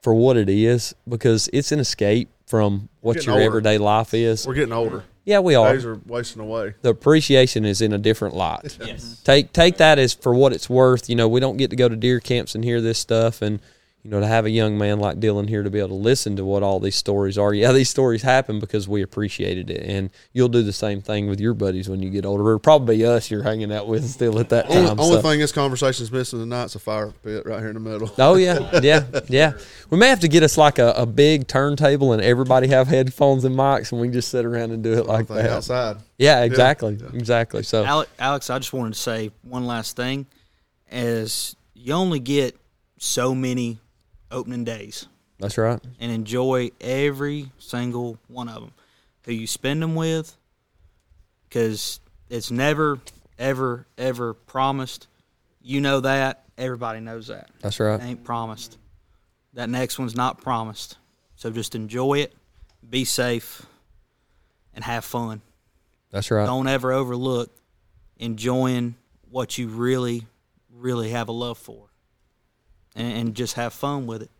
for what it is because it's an escape from what your older. everyday life is. We're getting older. Yeah, we are. Days are wasting away. The appreciation is in a different light. (laughs) Yes. Take take that as for what it's worth. You know, we don't get to go to deer camps and hear this stuff, and you know, to have a young man like Dylan here to be able to listen to what all these stories are. Yeah, these stories happen because we appreciated it, and you'll do the same thing with your buddies when you get older. It'll probably be us you're hanging out with still at that Only, time. only so- thing this conversation's missing tonight's a fire pit right here in the middle. Oh yeah, (laughs) yeah, yeah. We may have to get us like a, a big turntable and everybody have headphones and mics, and we can just sit around and do it like that. outside. Yeah, exactly, exactly. So Alex, Alex, I just wanted to say one last thing: is you only get so many opening days, that's right. and enjoy every single one of them. Who you spend them with, because it's never, ever, ever promised. You know that. Everybody knows that. That's right. It ain't promised. That next one's not promised. So just enjoy it, be safe, and have fun. That's right. Don't ever overlook enjoying what you really, really have a love for, and, and just have fun with it.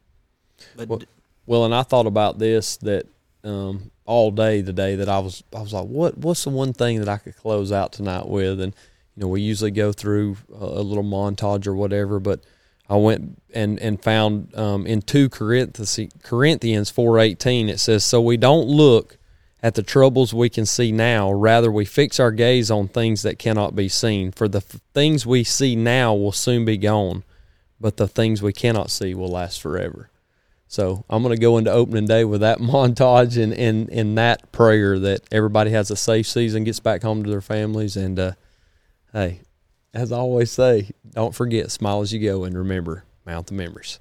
But Well, well, and I thought about this that um, all day today that I was I was like, what what's the one thing that I could close out tonight with? And you know, we usually go through a, a little montage or whatever, but I went and and found um, in two Corinthians Corinthians four eighteen it says, so we don't look at the troubles we can see now, rather we fix our gaze on things that cannot be seen. For the f- things we see now will soon be gone, but the things we cannot see will last forever. So I'm going to go into opening day with that (laughs) montage and in in that prayer that everybody has a safe season, gets back home to their families, and uh, hey, as I always say, don't forget, smile as you go, and remember, mount the members.